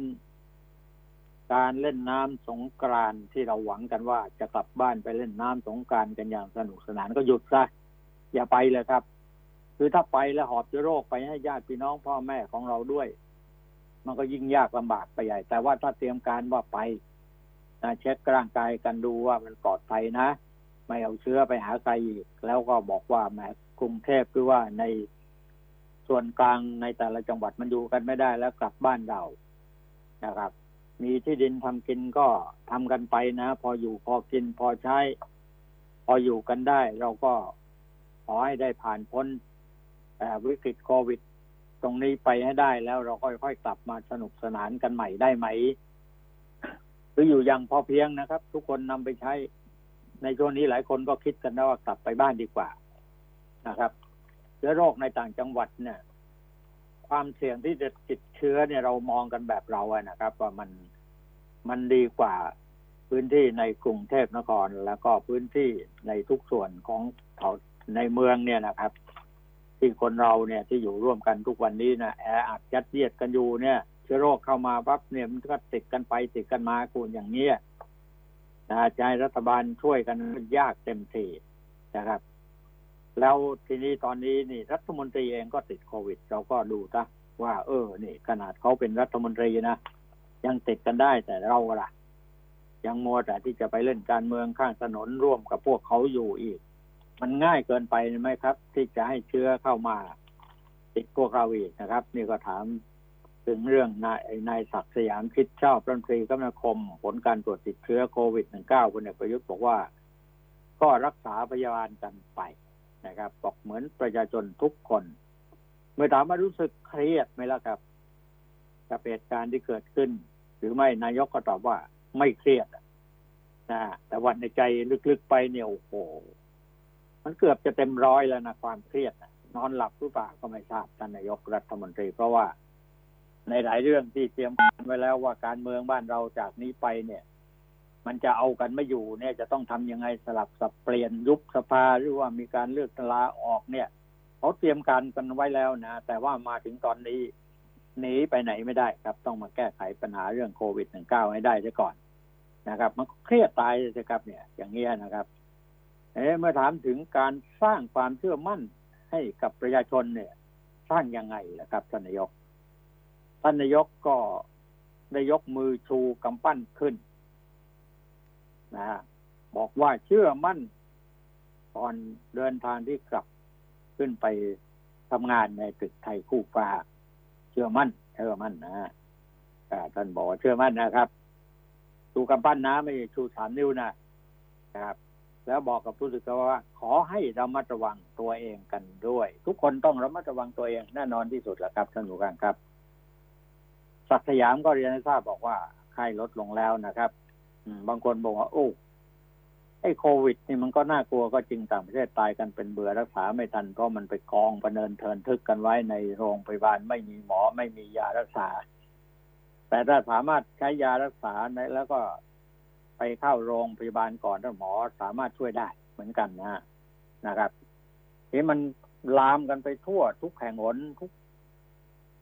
การเล่นน้ำสงกรานที่เราหวังกันว่าจะกลับบ้านไปเล่นน้ำสงกรานกันอย่างสนุกสนานก็หยุดซะอย่าไปเลยครับ คือถ้าไปแล้วหอบเชื้อโรคไปให้ญาติพี่น้องพ่อแม่ของเราด้วย มันก็ยิ่งยากลำบากไปใหญ่ แต่ว่าถ้าเตรียมการว่าไปเช็คร่างกายกันดูว่ามันปลอดภัยนะ ไม่เอาเชื้อไปหาใครอีก แล้วก็บอกว่าแมกรุงเทพคือว่าในส่วนกลางในแต่ละจังหวัดมันอยู่กันไม่ได้แล้วกลับบ้านเรานะครับ มีที่ดินทำกินก็ทำกันไปนะ พออยู่พอกินพอใช้ พออยู่กันได้ เราก็ขอให้ได้ผ่านพ้นวิกฤตโควิด ตรงนี้ไปให้ได้แล้วเราค่อยๆกลับมาสนุกสนานกันใหม่ได้ไหมหรืออยู่อย่างพอเพียงนะครับ ทุกคนนำไปใช้ ในช่วงนี้หลายคนก็คิดกันนะว่ากลับไปบ้านดีกว่านะครับเชื้อโรคในต่างจังหวัดเนี่ย ความเสี่ยงที่จะติดเชื้อเนี่ยเรามองกันแบบเราอะนะครับ ว่ามันมันดีกว่าพื้นที่ในกรุงเทพนครแล้วก็พื้นที่ในทุกส่วนของเขาในเมืองเนี่ยนะครับ ที่คนเราเนี่ยที่อยู่ร่วมกันทุกวันนี้นะแออัดยัดเยียดกันอยู่เนี่ยเชื้อโรคเข้ามาปั๊บเนี่ยมันก็ติดกันไปติดกันมาคุณอย่างเงี้ย นะใจรัฐบาลช่วยกันยากเต็มทีนะครับ แล้วทีนี้ตอนนี้นี่ รัฐมนตรีเองก็ติดโควิด เราก็ดูซะว่า เออ นี่ ขนาดเขาเป็นรัฐมนตรีนะยังติดกันได้แต่เราล่ะ ยังมัวแต่ที่จะไปเล่นการเมืองข้างถนนร่วมกับพวกเขาอยู่อีก มันง่ายเกินไปไหมครับ ที่จะให้เชื้อเข้ามา ติดพวกเราอีกนะครับ นี่ก็ถาม ถึงเรื่องนายนายศักดิ์สยามคิดชอบรัฐมนตรีคมนาคม ผลการตรวจติดเชื้อโควิด -19 คนเอกประยุทธ์บอกว่า ก็รักษาพยาบาลกันไปนะครับบอกเหมือนประชาชนทุกคน เมื่อถามว่ารู้สึกเครียดไหมล่ะครับ กับเหตุการณ์ที่เกิดขึ้น หรือไม่นายกก็ตอบว่าไม่เครียดนะแต่วันในใจลึกๆไปเนี่ยโอ้โหมันเกือบจะเต็มร้อยแล้วนะความเครียดนอนหลับหรือเปล่าก็ไม่ทราบท่านนายกรัฐมนตรี เพราะว่า ในหลายเรื่องที่เตรียมการไว้แล้วว่าการเมืองบ้านเราจากนี้ไปเนี่ย มันจะเอากันไม่อยู่เนี่ยจะต้องทำยังไงสลับสับเปลี่ยนยุบสภาหรือว่ามีการเลือกลาออกเนี่ยเขาเตรียมการกันไว้แล้วนะแต่ว่ามาถึงตอนนี้หนีไปไหนไม่ได้ครับ ต้องมาแก้ไขปัญหาเรื่องโควิด -19 ให้ได้ซะก่อนนะครับ มันเครียดตายเลยครับ เนี่ย อย่างเงี้ยนะครับเอ๊เมื่อถามถึงการสร้างความเชื่อมั่นให้กับประชาชนเนี่ย สร้างยังไงล่ะครับท่านนายก ท่านนายกก็ได้ยกมือชูกำปั้นขึ้นนะบอกว่าเชื่อมั่น ตอนเดินทางที่กลับขึ้นไปทำงานในตึกไทยคู่ฟ้า เชื่อมั่น เชื่อมั่นนะฮะท่านบอกว่าเชื่อมั่นนะครับชูกำปั้นนะไม่ชูสามนิ้วนะครับ แล้วบอกกับผู้สื่อข่าวว่า ขอให้ระมัดระวังตัวเองกันด้วย ทุกคนต้องระมัดระวังตัวเองแน่นอนที่สุดแหละครับท่านผู้การครับ ศักสยามก็เรียนให้ทราบบอกว่าไข้ลดลงแล้วนะครับบางคนบอกว่า โอ้ไอ้โควิด นี่มันก็น่ากลัวก็จริงต่างประเทศตายกันเป็นเบื่อรักษาไม่ทันเพราะมันไปกองประเนินเทินทึกกันไว้ในโรงพยาบาลไม่มีหมอไม่มียารักษา แต่ถ้าสามารถใช้ยารักษาแล้วก็ไปเข้าโรงพยาบาลก่อนถ้าหมอสามารถช่วยได้เหมือนกันนะนะครับนี่มันลามกันไปทั่วทุกแห่งหนทุก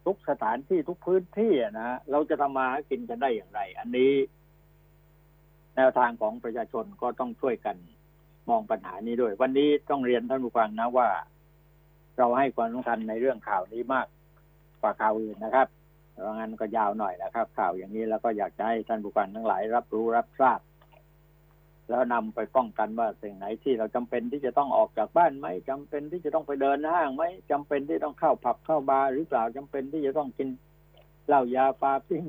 ทุกสถานที่ทุกพื้นที่นะเราจะทำมาหากินกันได้อย่างไร อันนี้ แนวทางของประชาชนก็ต้องช่วยกันมองปัญหานี้ด้วย วันนี้ต้องเรียนท่านผู้ฟังนะว่า เราให้ความสำคัญในเรื่องข่าวนี้มากกว่าข่าวอื่นนะครับเพราะงั้นก็ยาวหน่อยนะครับ ข่าวอย่างนี้แล้วก็อยากจะให้ท่านผู้ฟังทั้งหลาย รับรู้รับทราบ แล้วนำไปป้องกันว่าสิ่งไหนที่เราจำเป็นที่จะต้องออกจากบ้านไหมจำเป็นที่จะต้องไปเดินห้างไหมจำเป็นที่ต้องเข้าผับเข้าบาร์หรือเปล่าจำเป็นที่จะต้องกินเหล้ายาฟาปิ้ง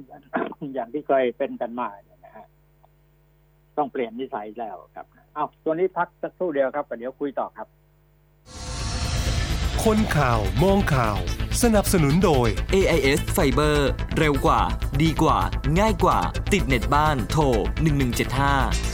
อย่างที่เคยเป็นกันมาเนี่ยนะฮะต้องเปลี่ยนนิสัยแล้วครับเอาตัวนี้พักสักครู่เดียวครับเดี๋ยวคุยต่อครับ คนข่าวมองข่าว สนับสนุนโดย AIS Fiber เร็วกว่า ดีกว่า ง่ายกว่า ติดเน็ตบ้านโทร1175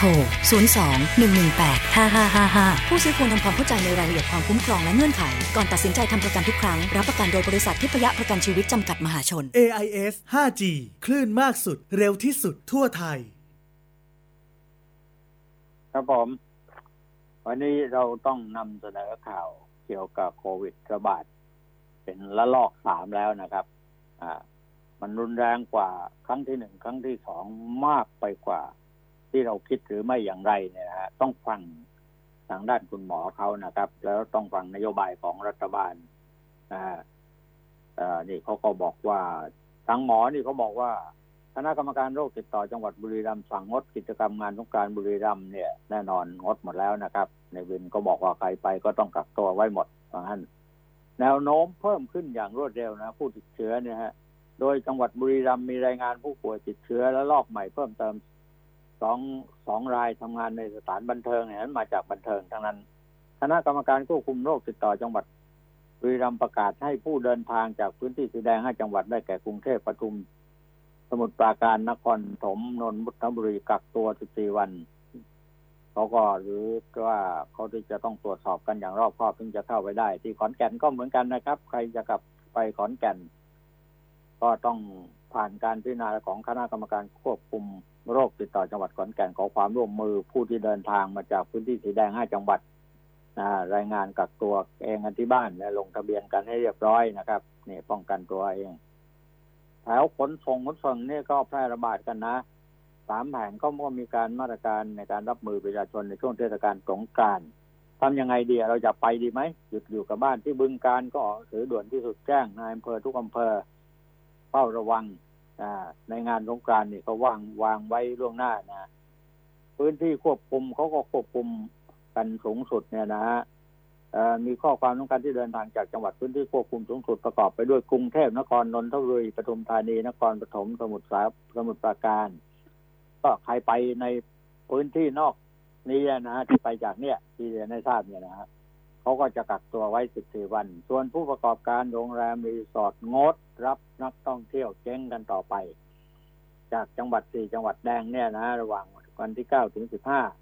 โทร 02 118 5555 ผู้ซื้อควรทำความเข้าใจในรายละเอียดความคุ้มครองและเงื่อนไข ก่อนตัดสินใจทำประกันทุกครั้ง รับประกันโดยบริษัททิพยประกันชีวิตจำกัดมหาชน AIS 5G คลื่นมากสุด เร็วที่สุดทั่วไทย ครับผม วันนี้เราต้องนำเสนอข่าวเกี่ยวกับโควิดระบาด เป็นละลอกสามแล้วนะครับ อ่ามันรุนแรงกว่าครั้งที่หนึ่งครั้งที่สองมากไปกว่า ที่เราคิดหรือไม่อย่างไรเนี่ยนะฮะต้องฟังทางด้านคุณหมอเขานะครับ แล้วต้องฟังนโยบายของรัฐบาลนะฮะเอ่อนี่เขาก็บอกว่าทางหมอนี่เขาบอกว่าคณะกรรมการโรคติดต่อจังหวัดบุรีรัมย์สั่งงดกิจกรรมงานสงการบุรีรัมย์เนี่ยแน่นอนงดหมดแล้วนะครับ ในวินก็บอกว่าใครไปก็ต้องกักตัวไว้หมดเพราะงั้นแนวโน้มเพิ่มขึ้นอย่างรวดเร็วนะ ผู้ติดเชื้อเนี่ยฮะโดยจังหวัดบุรีรัมย์มีรายงานผู้ป่วยติดเชื้อและลอกใหม่เพิ่มเติม สองสองรายทำงานในสถานบันเทิงเนี่ยนั้นมาจากบันเทิงทั้งนั้นคณะกรรมการควบคุมโรคติดต่อจังหวัดบุรีรัมย์ประกาศให้ผู้เดินทางจากพื้นที่สีแดงห้าจังหวัดได้แก่กรุงเทพปทุม สมุทรปราการนครปฐมนนทบุรีกักตัว 14 วันเขาก็หรือว่าเขาที่จะต้องตรวจสอบกันอย่างรอบคอบถึงจะเข้าไปได้ ที่ขอนแก่นก็เหมือนกันนะครับ ใครจะกลับไปขอนแก่น ก็ต้องผ่านการพิจารณาของคณะกรรมการควบคุม โรคติดต่อจังหวัดขอนแก่นขอความร่วมมือผู้ที่เดินทางมาจากพื้นที่สีแดงห้าจังหวัดนะรายงานกักตัวเองกันที่บ้านและลงทะเบียนกันให้เรียบร้อยนะครับนี่ป้องกันตัวเองแถวขนส่งขนส่งนี่ก็แพร่ระบาดกันนะสามแห่งก็มีการมาตรการในการรับมือประชาชนในช่วงเทศกาลสงกรานต์ทำยังไงดีเราจะไปดีไหมหยุดอยู่กับบ้านที่บึงการก็ออกถือด่วนที่สุดแจ้งนายอำเภอทุกอำเภอเฝ้าระวัง ในงานสงกานต์นี่ก็วางวางไว้ล่วงหน้านะพื้นที่ควบคุมเขาก็ควบคุมกันสูงสุดเนี่ยนะฮะมีข้อความต้องการที่เดินทางจากจังหวัดพื้นที่ควบคุมสูงสุดประกอบไปด้วยกรุงเทพนครนนทบุรีปทุมธานีนครปฐมสมุทรสาสมุทรปราการ ก็ใครไปในพื้นที่นอกนี้นะฮะที่ไปจากเนี่ยที่เรียนให้ทราบเนี่ยนะฮะ เขาก็จะกักตัวไว้ 14 วัน ส่วนผู้ประกอบการโรงแรมรีสอร์ทงด รับนักท่องเที่ยวเจ๊งกันต่อไป จากจังหวัดสี่จังหวัดแดงเนี่ยนะ ระหว่างวันที่ 9 ถึง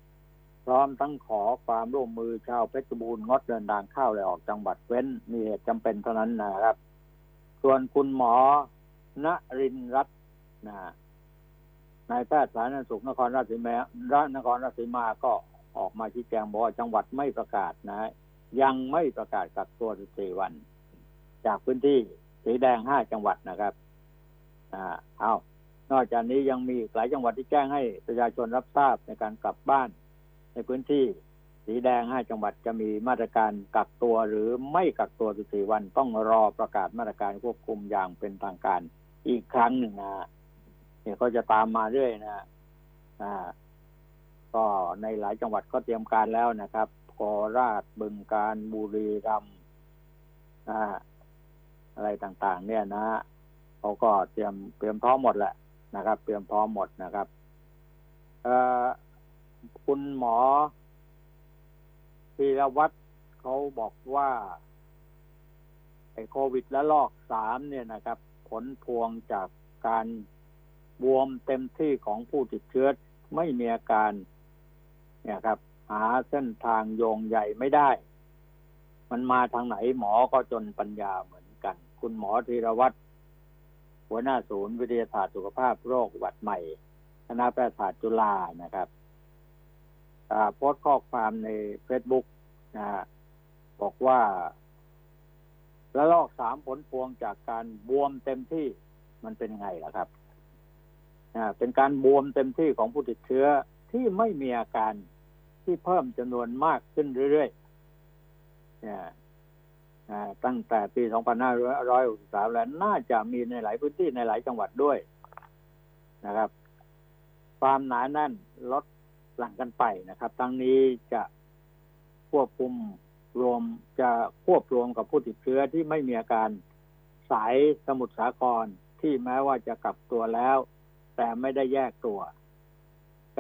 15 พร้อมทั้งขอความร่วมมือชาวเพชรบูรณ์งดเดินทางเข้าและออกจังหวัดเว้น มีเหตุจำเป็นเท่านั้นนะครับ ส่วนคุณหมอณรินรัตน์นะนายแพทย์สาธารณสุขนครราชสีมา นครราชสีมาก็ออกมาชี้แจงบอกว่าจังหวัดไม่ประกาศนะ ยังไม่ประกาศกักตัว14วัน จากพื้นที่สีแดง5จังหวัดนะครับอ่าเอานอกจากนี้ยังมีหลายจังหวัดที่แจ้งให้ประชาชนรับทราบในการกลับบ้าน ในพื้นที่สีแดง5จังหวัดจะมีมาตรการกักตัวหรือไม่กักตัว14วันต้องรอประกาศมาตรการควบคุมอย่างเป็นทางการอีกครั้งหนึ่งนะเนี่ยก็จะตามมาเรื่อยนะอ่าก็ในหลายจังหวัดก็เตรียมการแล้วนะครับ โคราชบึงการบุรีรัมย์อ่าอะไรต่างๆ เนี่ยนะเขาก็เตรียมเตรียมพร้อมหมดแหละนะครับ เตรียมพร้อมหมดนะครับเออคุณหมอธีรวัตรเขาบอกว่าไอ้โควิดและลอกสามเนี่ยนะครับ ผลพวงจากการบวมเต็มที่ของผู้ติดเชื้อไม่มีอาการ เนี่ยครับ หาเส้นทางโยงใหญ่ไม่ได้ มันมาทางไหนหมอก็จนปัญญาเหมือนกัน คุณหมอธีรวัตรหัวหน้าศูนย์วิทยาศาสตร์สุขภาพโรคหวัดใหม่ คณะแพทยศาสตร์จุฬานะครับโพสต์ข้อความในเฟซบุ๊กนะฮะบอกว่าระลอกสามผลพวงจากการบวมเต็มที่มันเป็นไงล่ะครับเป็นการบวมเต็มที่ของผู้ติดเชื้อที่ไม่มีอาการ ที่เพิ่มจำนวนมากขึ้นเรื่อยๆเนี่ยตั้งแต่ปี 2563 แล้วน่าจะมีในหลายพื้นที่ในหลายจังหวัดด้วยนะครับ ความหนาแน่นลดหลังกันไปนะครับ ทั้งนี้จะควบคุมรวมจะควบรวมกับผู้ติดเชื้อที่ไม่มีอาการสายสมุทรสาครที่แม้ว่าจะกลับตัวแล้ว แต่ไม่ได้แยกตัว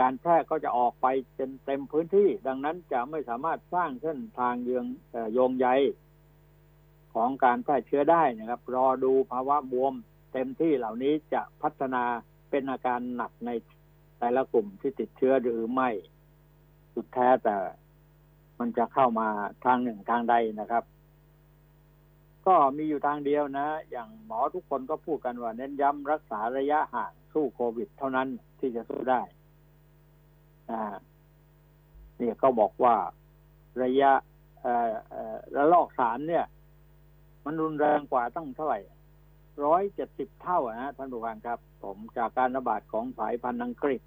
การแพร่ก็จะออกไปจนเต็มพื้นที่ ดังนั้นจะไม่สามารถสร้างเส้นทางเยืองโยงใยของการแพร่เชื้อได้นะครับ รอดูภาวะบวมเต็มที่เหล่านี้จะพัฒนาเป็นอาการหนักในแต่ละกลุ่มที่ติดเชื้อหรือไม่ สุดแท้แต่มันจะเข้ามาทางหนึ่งทางใดนะครับ ก็มีอยู่ทางเดียวนะ อย่างหมอทุกคนก็พูดกันว่า เน้นย้ำรักษาระยะห่างสู้โควิด เท่านั้นที่จะสู้ได้ อ่าเนี่ยเขาบอกว่าระยะระลอกสามเนี่ย มันรุนแรงกว่าตั้งเท่าไหร่ร้อยเจ็ดสิบเท่าอะนะท่านผู้ฟังครับ ผมจากการระบาดของสายพันธุ์อังกฤษ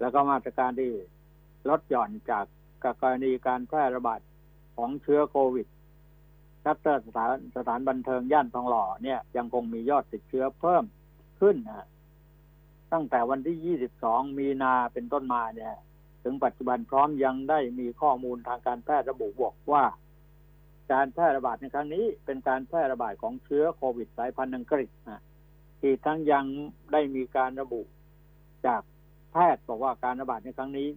แล้วก็มาตรการที่ลดหย่อนจากกรณีการแพร่ระบาดของเชื้อโควิดชัตเตอร์สถานสถานบันเทิงย่านทองหล่อเนี่ยยังคงมียอดติดเชื้อเพิ่มขึ้นนะ ตั้งแต่วันที่ 22 มีนาเป็นต้นมาเนี่ย ถึงปัจจุบันพร้อมยังได้มีข้อมูลทางการแพทย์ระบุบอกว่า การแพร่ระบาดในครั้งนี้เป็นการแพร่ระบาดของเชื้อโควิดสายพันธุ์อังกฤษนะอีกทั้งยังได้มีการระบุจากแพทย์บอกว่าการระบาดในครั้งนี้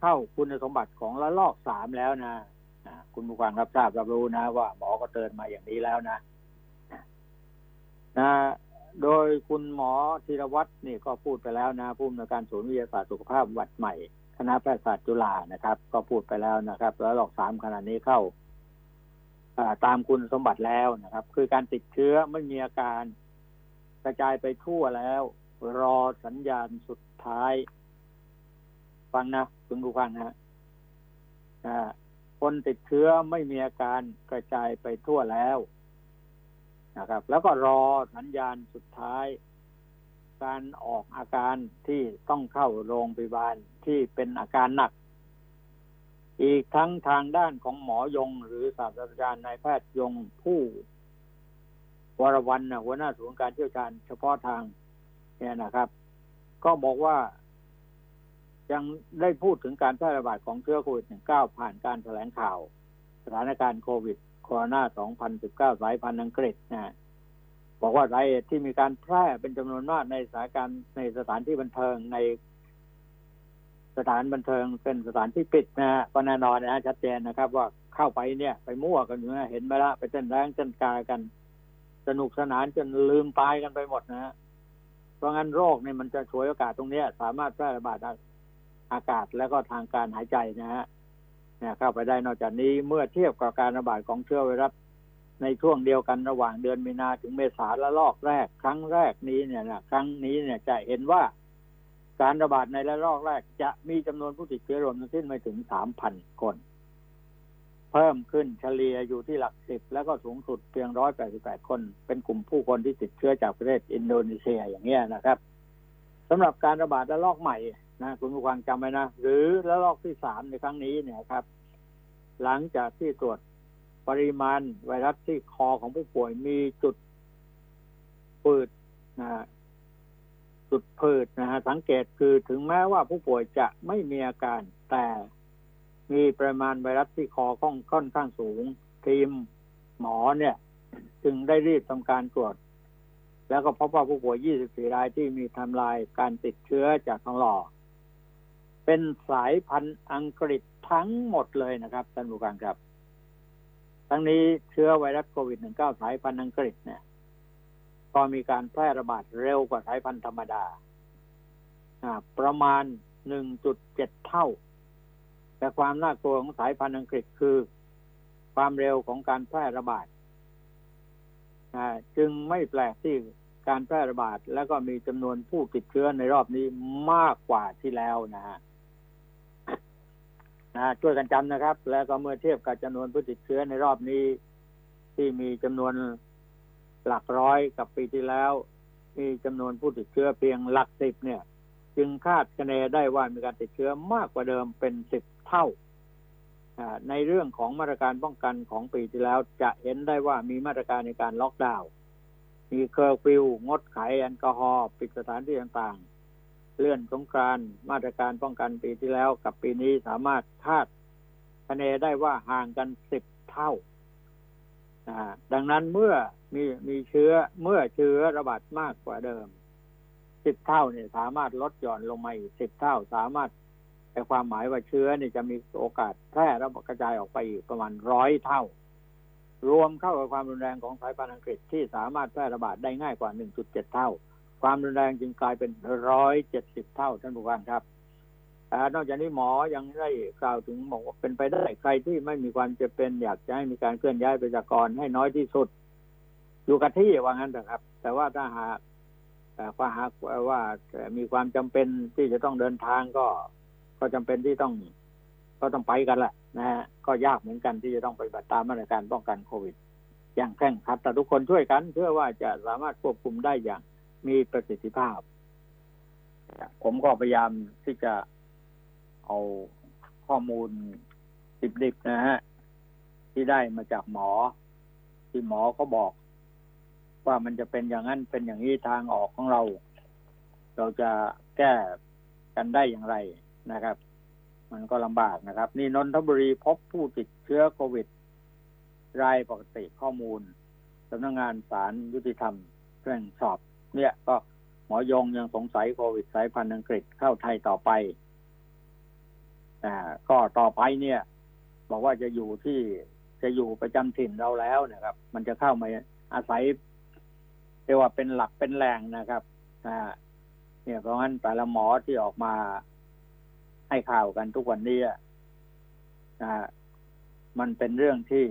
เข้าคุณสมบัติของระลอกสามแล้วนะนะคุณผู้ฟังรับทราบรับรู้นะ ว่าหมอก็เตือนมาอย่างนี้แล้วนะนะ โดยคุณหมอธีรวัตรนี่ก็พูดไปแล้วนะผู้อำนวยการศูนย์วิทยาศาสตร์สุขภาพวัดใหม่ คณะแพทยศาสตร์จุฬานะครับ ก็พูดไปแล้วนะครับ แล้วหลอกสามขณะนี้เข้าตามคุณสมบัติแล้วนะครับ คือการติดเชื้อไม่มีอาการกระจายไปทั่วแล้ว รอสัญญาณสุดท้าย ฟังนะคุณผู้ฟังนะคนติดเชื้อไม่มีอาการกระจายไปทั่วแล้ว นะครับ แล้วก็รอสัญญาณสุดท้าย การออกอาการที่ต้องเข้าโรงพยาบาลที่เป็นอาการหนัก อีกทั้งทางด้านของหมอยง หรือศาสตราจารย์นายแพทย์ยงผู้วรวันหัวหน้าศูนย์การเชี่ยวชาญเฉพาะทาง เนี่ยนะครับ ก็บอกว่ายังได้พูดถึงการแพร่ระบาดของเชื้อโควิด -19 ผ่านการแถลงข่าว สถานการณ์โควิด โรนา2019 สายพันธุ์อังกฤษนะบอกว่าสาเหตุที่มีการแพร่เป็นจำนวนมากในสถานการณ์ในสถานที่บันเทิงในสถานบันเทิงเป็นสถานที่ปิดนะฮะก็แน่นอนนะฮะชัดเจนนะครับ ว่าเข้าไปเนี่ย ไปมั่วกันอยู่นะเห็นไหมละไปเต้นแรงเต้นกากัน สนุกสนานจนลืมตายกันไปหมดนะฮะเพราะงั้นโรคเนี่ยมันจะฉวยโอกาสตรงเนี้ย สามารถแพร่ระบาดอากาศแล้วก็ทางการหายใจนะฮะ เนี่ยเข้าไปได้นอกจากนี้เมื่อเทียบกับการระบาดของเชื้อไวรัสในช่วงเดียวกันระหว่างเดือนมีนาถึงเมษาละลอกแรก ครั้งแรกนี้เนี่ยนะครั้งนี้เนี่ยจะเห็นว่าการระบาดในระลอกแรก จะมีจำนวนผู้ติดเชื้อรวมทั้งสิ้นไม่ถึงสามพันคน เพิ่มขึ้นเฉลี่ยอยู่ที่หลักสิบแล้วก็สูงสุดเพียงร้อยแปดสิบแปดคน เป็นกลุ่มผู้คนที่ติดเชื้อจากประเทศอินโดนีเซียอย่างเงี้ยนะครับสำหรับการระบาดระลอกใหม่ นะคุณผู้ฟังจำไว้นะ หรือระลอกที่สามในครั้งนี้เนี่ยครับ หลังจากที่ตรวจปริมาณไวรัสที่คอของผู้ป่วยมีจุดปืดนะจุดพืชนะฮะสังเกตคือถึงแม้ว่าผู้ป่วยจะไม่มีอาการ แต่มีปริมาณไวรัสที่คอค่อนค่อนข้างสูง ทีมหมอเนี่ย จึงได้รีบทำการตรวจ แล้วก็พบว่าผู้ป่วย 24 รายที่มีทำลายการติดเชื้อจากทองหล่อ เป็นสายพันธุ์อังกฤษทั้งหมดเลยนะครับท่านผู้การครับ ทั้งนี้เชื้อไวรัสโควิด -19 สายพันธุ์อังกฤษเนี่ย ก็มีการแพร่ระบาดเร็วกว่าสายพันธุ์ธรรมดาอ่าประมาณ 1.7 เท่า แต่ความน่ากลัวของสายพันธุ์อังกฤษคือ ความเร็วของการแพร่ระบาดอ่าจึงไม่แปลกที่การแพร่ระบาด แล้วก็มีจำนวนผู้ติดเชื้อในรอบนี้มากกว่าที่แล้วนะฮะ นะช่วยกันจำนะครับ แล้วก็เมื่อเทียบกับจำนวนผู้ติดเชื้อในรอบนี้ ที่มีจำนวนหลักร้อยกับปีที่แล้ว มีจำนวนผู้ติดเชื้อเพียงหลักสิบเนี่ย จึงคาดคะเนได้ว่ามีการติดเชื้อมากกว่าเดิมเป็นสิบเท่าในเรื่องของมาตรการป้องกันของปีที่แล้วจะเห็นได้ว่ามีมาตรการในการล็อกดาวน์มีเคอร์ฟิวงดขายแอลกอฮอล์ปิดสถานที่ต่าง เลื่อนสงกรานต์มาตรการป้องกันปีที่แล้วกับปีนี้สามารถคาดคะเนได้ว่าห่างกันสิบเท่าดังนั้นเมื่อมีมีเชื้อเมื่อเชื้อระบาดมากกว่าเดิมสิบเท่าเนี่ยสามารถลดหย่อนลงมาอีกสิบเท่าสามารถแต่ความหมายว่าเชื้อเนี่ยจะมีโอกาสแพร่และกระจายออกไปอีกประมาณร้อยเท่า รวมเข้ากับความรุนแรงของสายพันธุ์อังกฤษที่สามารถแพร่ระบาดได้ง่ายกว่า 1.7 เท่า ความรุนแรงจึงกลายเป็น170เจ็ดสิบเท่าท่านผู้ฟังครับอนอกจากนี้หมอยังได้กล่าวถึงบอกว่าเป็นไปได้ใครที่ไม่มีความจะเป็นอยากจะให้มีการเคลื่อนย้ายประชากรให้น้อยที่สุด อยู่กับที่ว่างั้นเถอะครับ แต่ว่าถ้าหากเอ่อว่าหากว่ามีความจำเป็นที่จะต้องเดินทางก็ ก็จำเป็นที่ต้อง ก็ต้องไปกันแหละนะฮะก็ยากเหมือนกันที่จะต้องปฏิบัติตามมาตรการป้องกันโควิด อย่างเคร่งครัดแต่ทุกคนช่วยกันเพื่อว่าจะสามารถควบคุมได้อย่าง มีประสิทธิภาพ ผมก็พยายามที่จะเอาข้อมูลดิบๆนะฮะ ที่ได้มาจากหมอ ที่หมอเขาบอก ว่ามันจะเป็นอย่างนั้นเป็นอย่างนี้ทางออกของเรา เราจะแก้กันได้อย่างไรนะครับ มันก็ลำบากนะครับ นี่นนทบุรีพบผู้ติดเชื้อโควิด รายปกติข้อมูลสำนักงงานศาลยุติธรรมเร่งสอบ เนี่ยก็หมอยงยังสงสัยโควิดสายพันธุ์อังกฤษเข้าไทยต่อไปอ่าก็ต่อไปเนี่ย บอกว่าจะอยู่ที่จะอยู่ประจำถิ่นเราแล้วนะครับ มันจะเข้ามาอาศัยเรียกว่าเป็นหลักเป็นแหล่งนะครับอ่าเนี่ยเพราะงั้นแต่ละหมอที่ออกมาให้ข่าวกันทุกวันนี้อ่ามันเป็นเรื่องที่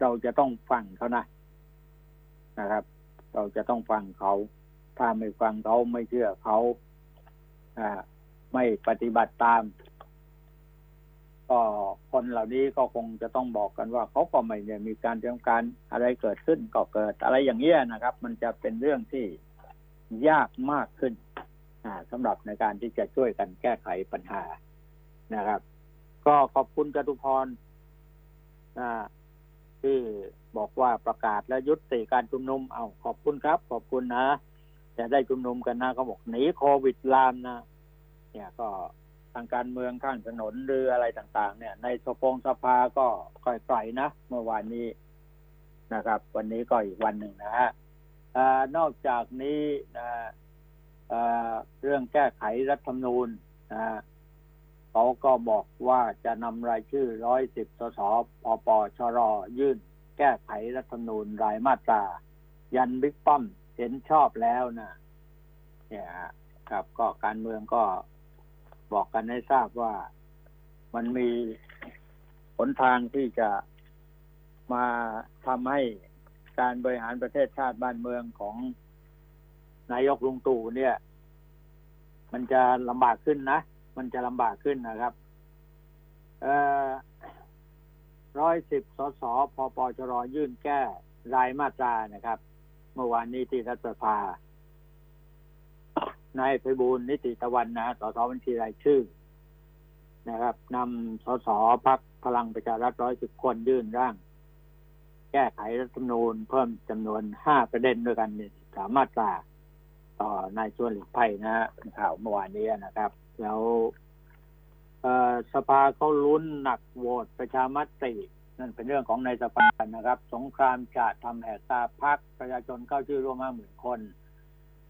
เราจะต้องฟังเขานะนะครับ เราจะต้องฟังเขา ถ้าไม่ฟังเขาไม่เชื่อเขาอไม่ปฏิบัติตาม ก็คนเหล่านี้ก็คงจะต้องบอกกันว่าเขาก็ไม่เนี่ยมีการเตรียมการอะไรเกิดขึ้นก็เกิด อะไรอย่างเงี้ยนะครับ มันจะเป็นเรื่องที่ยากมากขึ้นสำหรับในการที่จะช่วยกันแก้ไขปัญหานะครับ ก็ขอบคุณจตุพรที่บอกว่าประกาศและยุติการชุมนุม เอาขอบคุณครับ ขอบคุณนะ จะได้ชุมนุมกันนะเขาบอกหนีโควิดลามนะเนี่ยก็ทางการเมืองข้างถนนหรืออะไรต่าง ๆ เนี่ย ในสปงสภาก็ค่อยไกลนะเมื่อวานนี้นะครับ วันนี้ก็อีกวันหนึ่งนะฮะนอกจากนี้นะเรื่องแก้ไขรัฐธรรมนูญนะฮะเขาก็บอกว่าจะนำรายชื่อร้อยสิบสสปปชร ยื่น แก้ไขรัฐธรรมนูญรายมาตรา ยันบิ๊กป้อม เห็นชอบแล้วนะเนี่ยครับก็การเมืองก็บอกกันให้ทราบว่ามันมีหนทางที่จะมาทำให้การบริหารประเทศชาติบ้านเมืองของนายกลุงตู่เนี่ย มันจะลำบากขึ้นนะ มันจะลำบากขึ้นนะครับเอ่อร้อยสิบสสพปชรยื่นแก้รายมาตรานะครับ เมื่อวานนี้ที่รัฐสภานายไพบูลนิติตะวันนะสสบัญชีรายชื่อ นะครับนำสสพักพลังประชารัฐร้อยสิบคนยื่นร่าง แก้ไขรัฐธรรมนูญเพิ่มจำนวนห้าประเด็นด้วยกันเนี่ยสามมาตราต่อนายชวนหลีกภัยนะฮะเป็นข่าวเมื่อวานนี้นะครับ แล้วสภาเขาลุ้นหนักโหวตประชามติ นั่นเป็นเรื่องของในสภานะครับ สงครามจะทำแหกตาพักประชาชนเข้าชื่อร่วมห้าหมื่นคน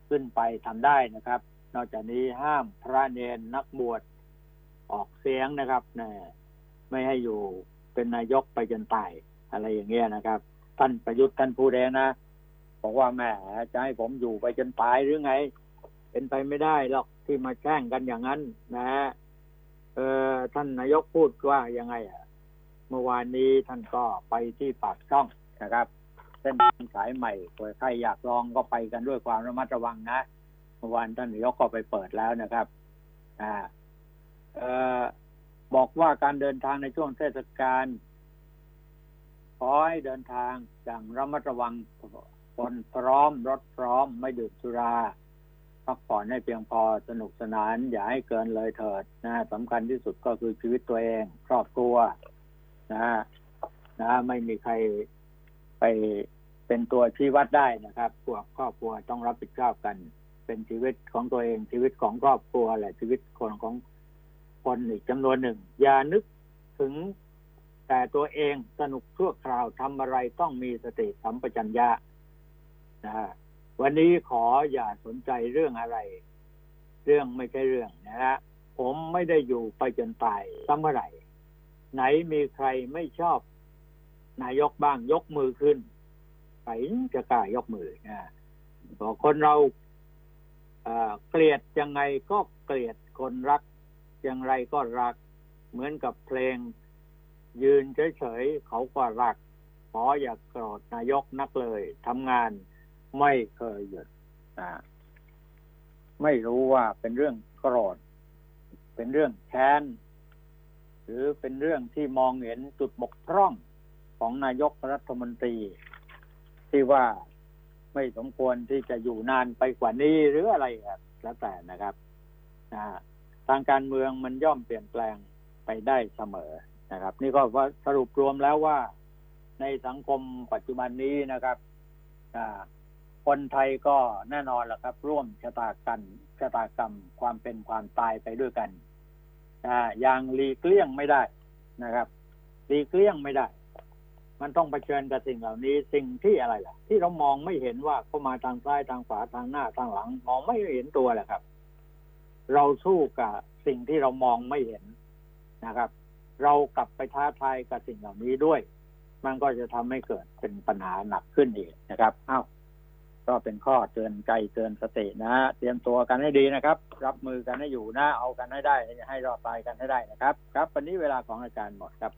ขึ้นไปทำได้นะครับ นอกจากนี้ห้ามพระเนนนักบวชออกเสียงนะครับนะไม่ให้อยู่เป็นนายกไปจนตายอะไรอย่างเงี้ยนะครับ ท่านประยุทธ์ท่านพูดเองนะบอกว่าแหมจะให้ผมอยู่ไปจนตายหรือไง เป็นไปไม่ได้หรอกที่มาแช่งกันอย่างนั้น นะฮะเออท่านนายกพูดว่ายังไงอะ เมื่อวานนี้ท่านก็ไปที่ปากช่องนะครับเส้นทางสายใหม่ใครอยากลองก็ไปกันด้วยความระมัดระวังนะเมื่อวานท่านนายกก็ไปเปิดแล้วนะครับอ่าเอ่อบอกว่าการเดินทางในช่วงเทศกาลขอให้เดินทางอย่างระมัดระวังคนพร้อมรถพร้อมไม่ดื่มสุราพักผ่อนให้เพียงพอสนุกสนาน อย่าให้เกินเลยเถิดนะสำคัญที่สุดก็คือชีวิตตัวเอง ครอบครัว นะนะ ไม่มีใครไปเป็นตัวชี้วัดได้นะครับพวกครอบครัวต้องรับผิดชอบกัน เป็นชีวิตของตัวเองชีวิตของครอบครัวแหละชีวิตคนของคนอีกจำนวนหนึ่ง อย่านึกถึงแต่ตัวเองสนุกชั่วคราวทำอะไรต้องมีสติสัมปชัญญะนะฮะวันนี้ขออย่าสนใจเรื่องอะไร เรื่องไม่ใช่เรื่องนะฮะผมไม่ได้อยู่ไปจนตายสักเมื่อไหร่ ไหนมีใครไม่ชอบ นายกบ้างยกมือขึ้นใครจะกล้ายกมือนะบอกคนเราเกลียดยังไงก็เกลียดคนรักอย่างไรก็รัก เหมือนกับเพลง ยืนเฉยๆเขาก็รักขออย่ากโกรธนายกนักเลยทำงานไม่เคยหยุดนะไม่รู้ว่าเป็นเรื่องโกรธ เป็นเรื่องแค้น หรือเป็นเรื่องที่มองเห็นจุดบกพร่องของนายกรัฐมนตรี ที่ว่าไม่สมควรที่จะอยู่นานไปกว่านี้หรืออะไรครับแล้วแต่นะครับนะทางการเมืองมันย่อมเปลี่ยนแปลงไปได้เสมอนะครับ นี่ก็ว่าสรุปรวมแล้วว่าในสังคมปัจจุบันนี้นะครับคนไทยก็แน่นอนแหละครับ ร่วมชะตากันชะตากรรมความเป็นความตายไปด้วยกัน อ่าอย่างหลีกเลี่ยงไม่ได้นะครับหลีกเลี่ยงไม่ได้ มันต้องเผชิญกับสิ่งเหล่านี้สิ่งที่อะไรล่ะ ที่เรามองไม่เห็นว่าเข้ามาทางซ้ายทางขวาทางหน้าทางหลัง มองไม่เห็นตัวแหละครับ เราสู้กับสิ่งที่เรามองไม่เห็นนะครับ เรากลับไปท้าทายกับสิ่งเหล่านี้ด้วย มันก็จะทำให้เกิดเป็นปัญหาหนักขึ้นอีกนะครับอ้าว ก็เป็นข้อเตือนใจเตือนสตินะเตรียมตัวกันให้ดีนะครับ รับมือกันให้อยู่นะเอากันให้ได้ให้รอดตายกันให้ได้นะครับ ครับ วันนี้เวลาของอายการหมดครับ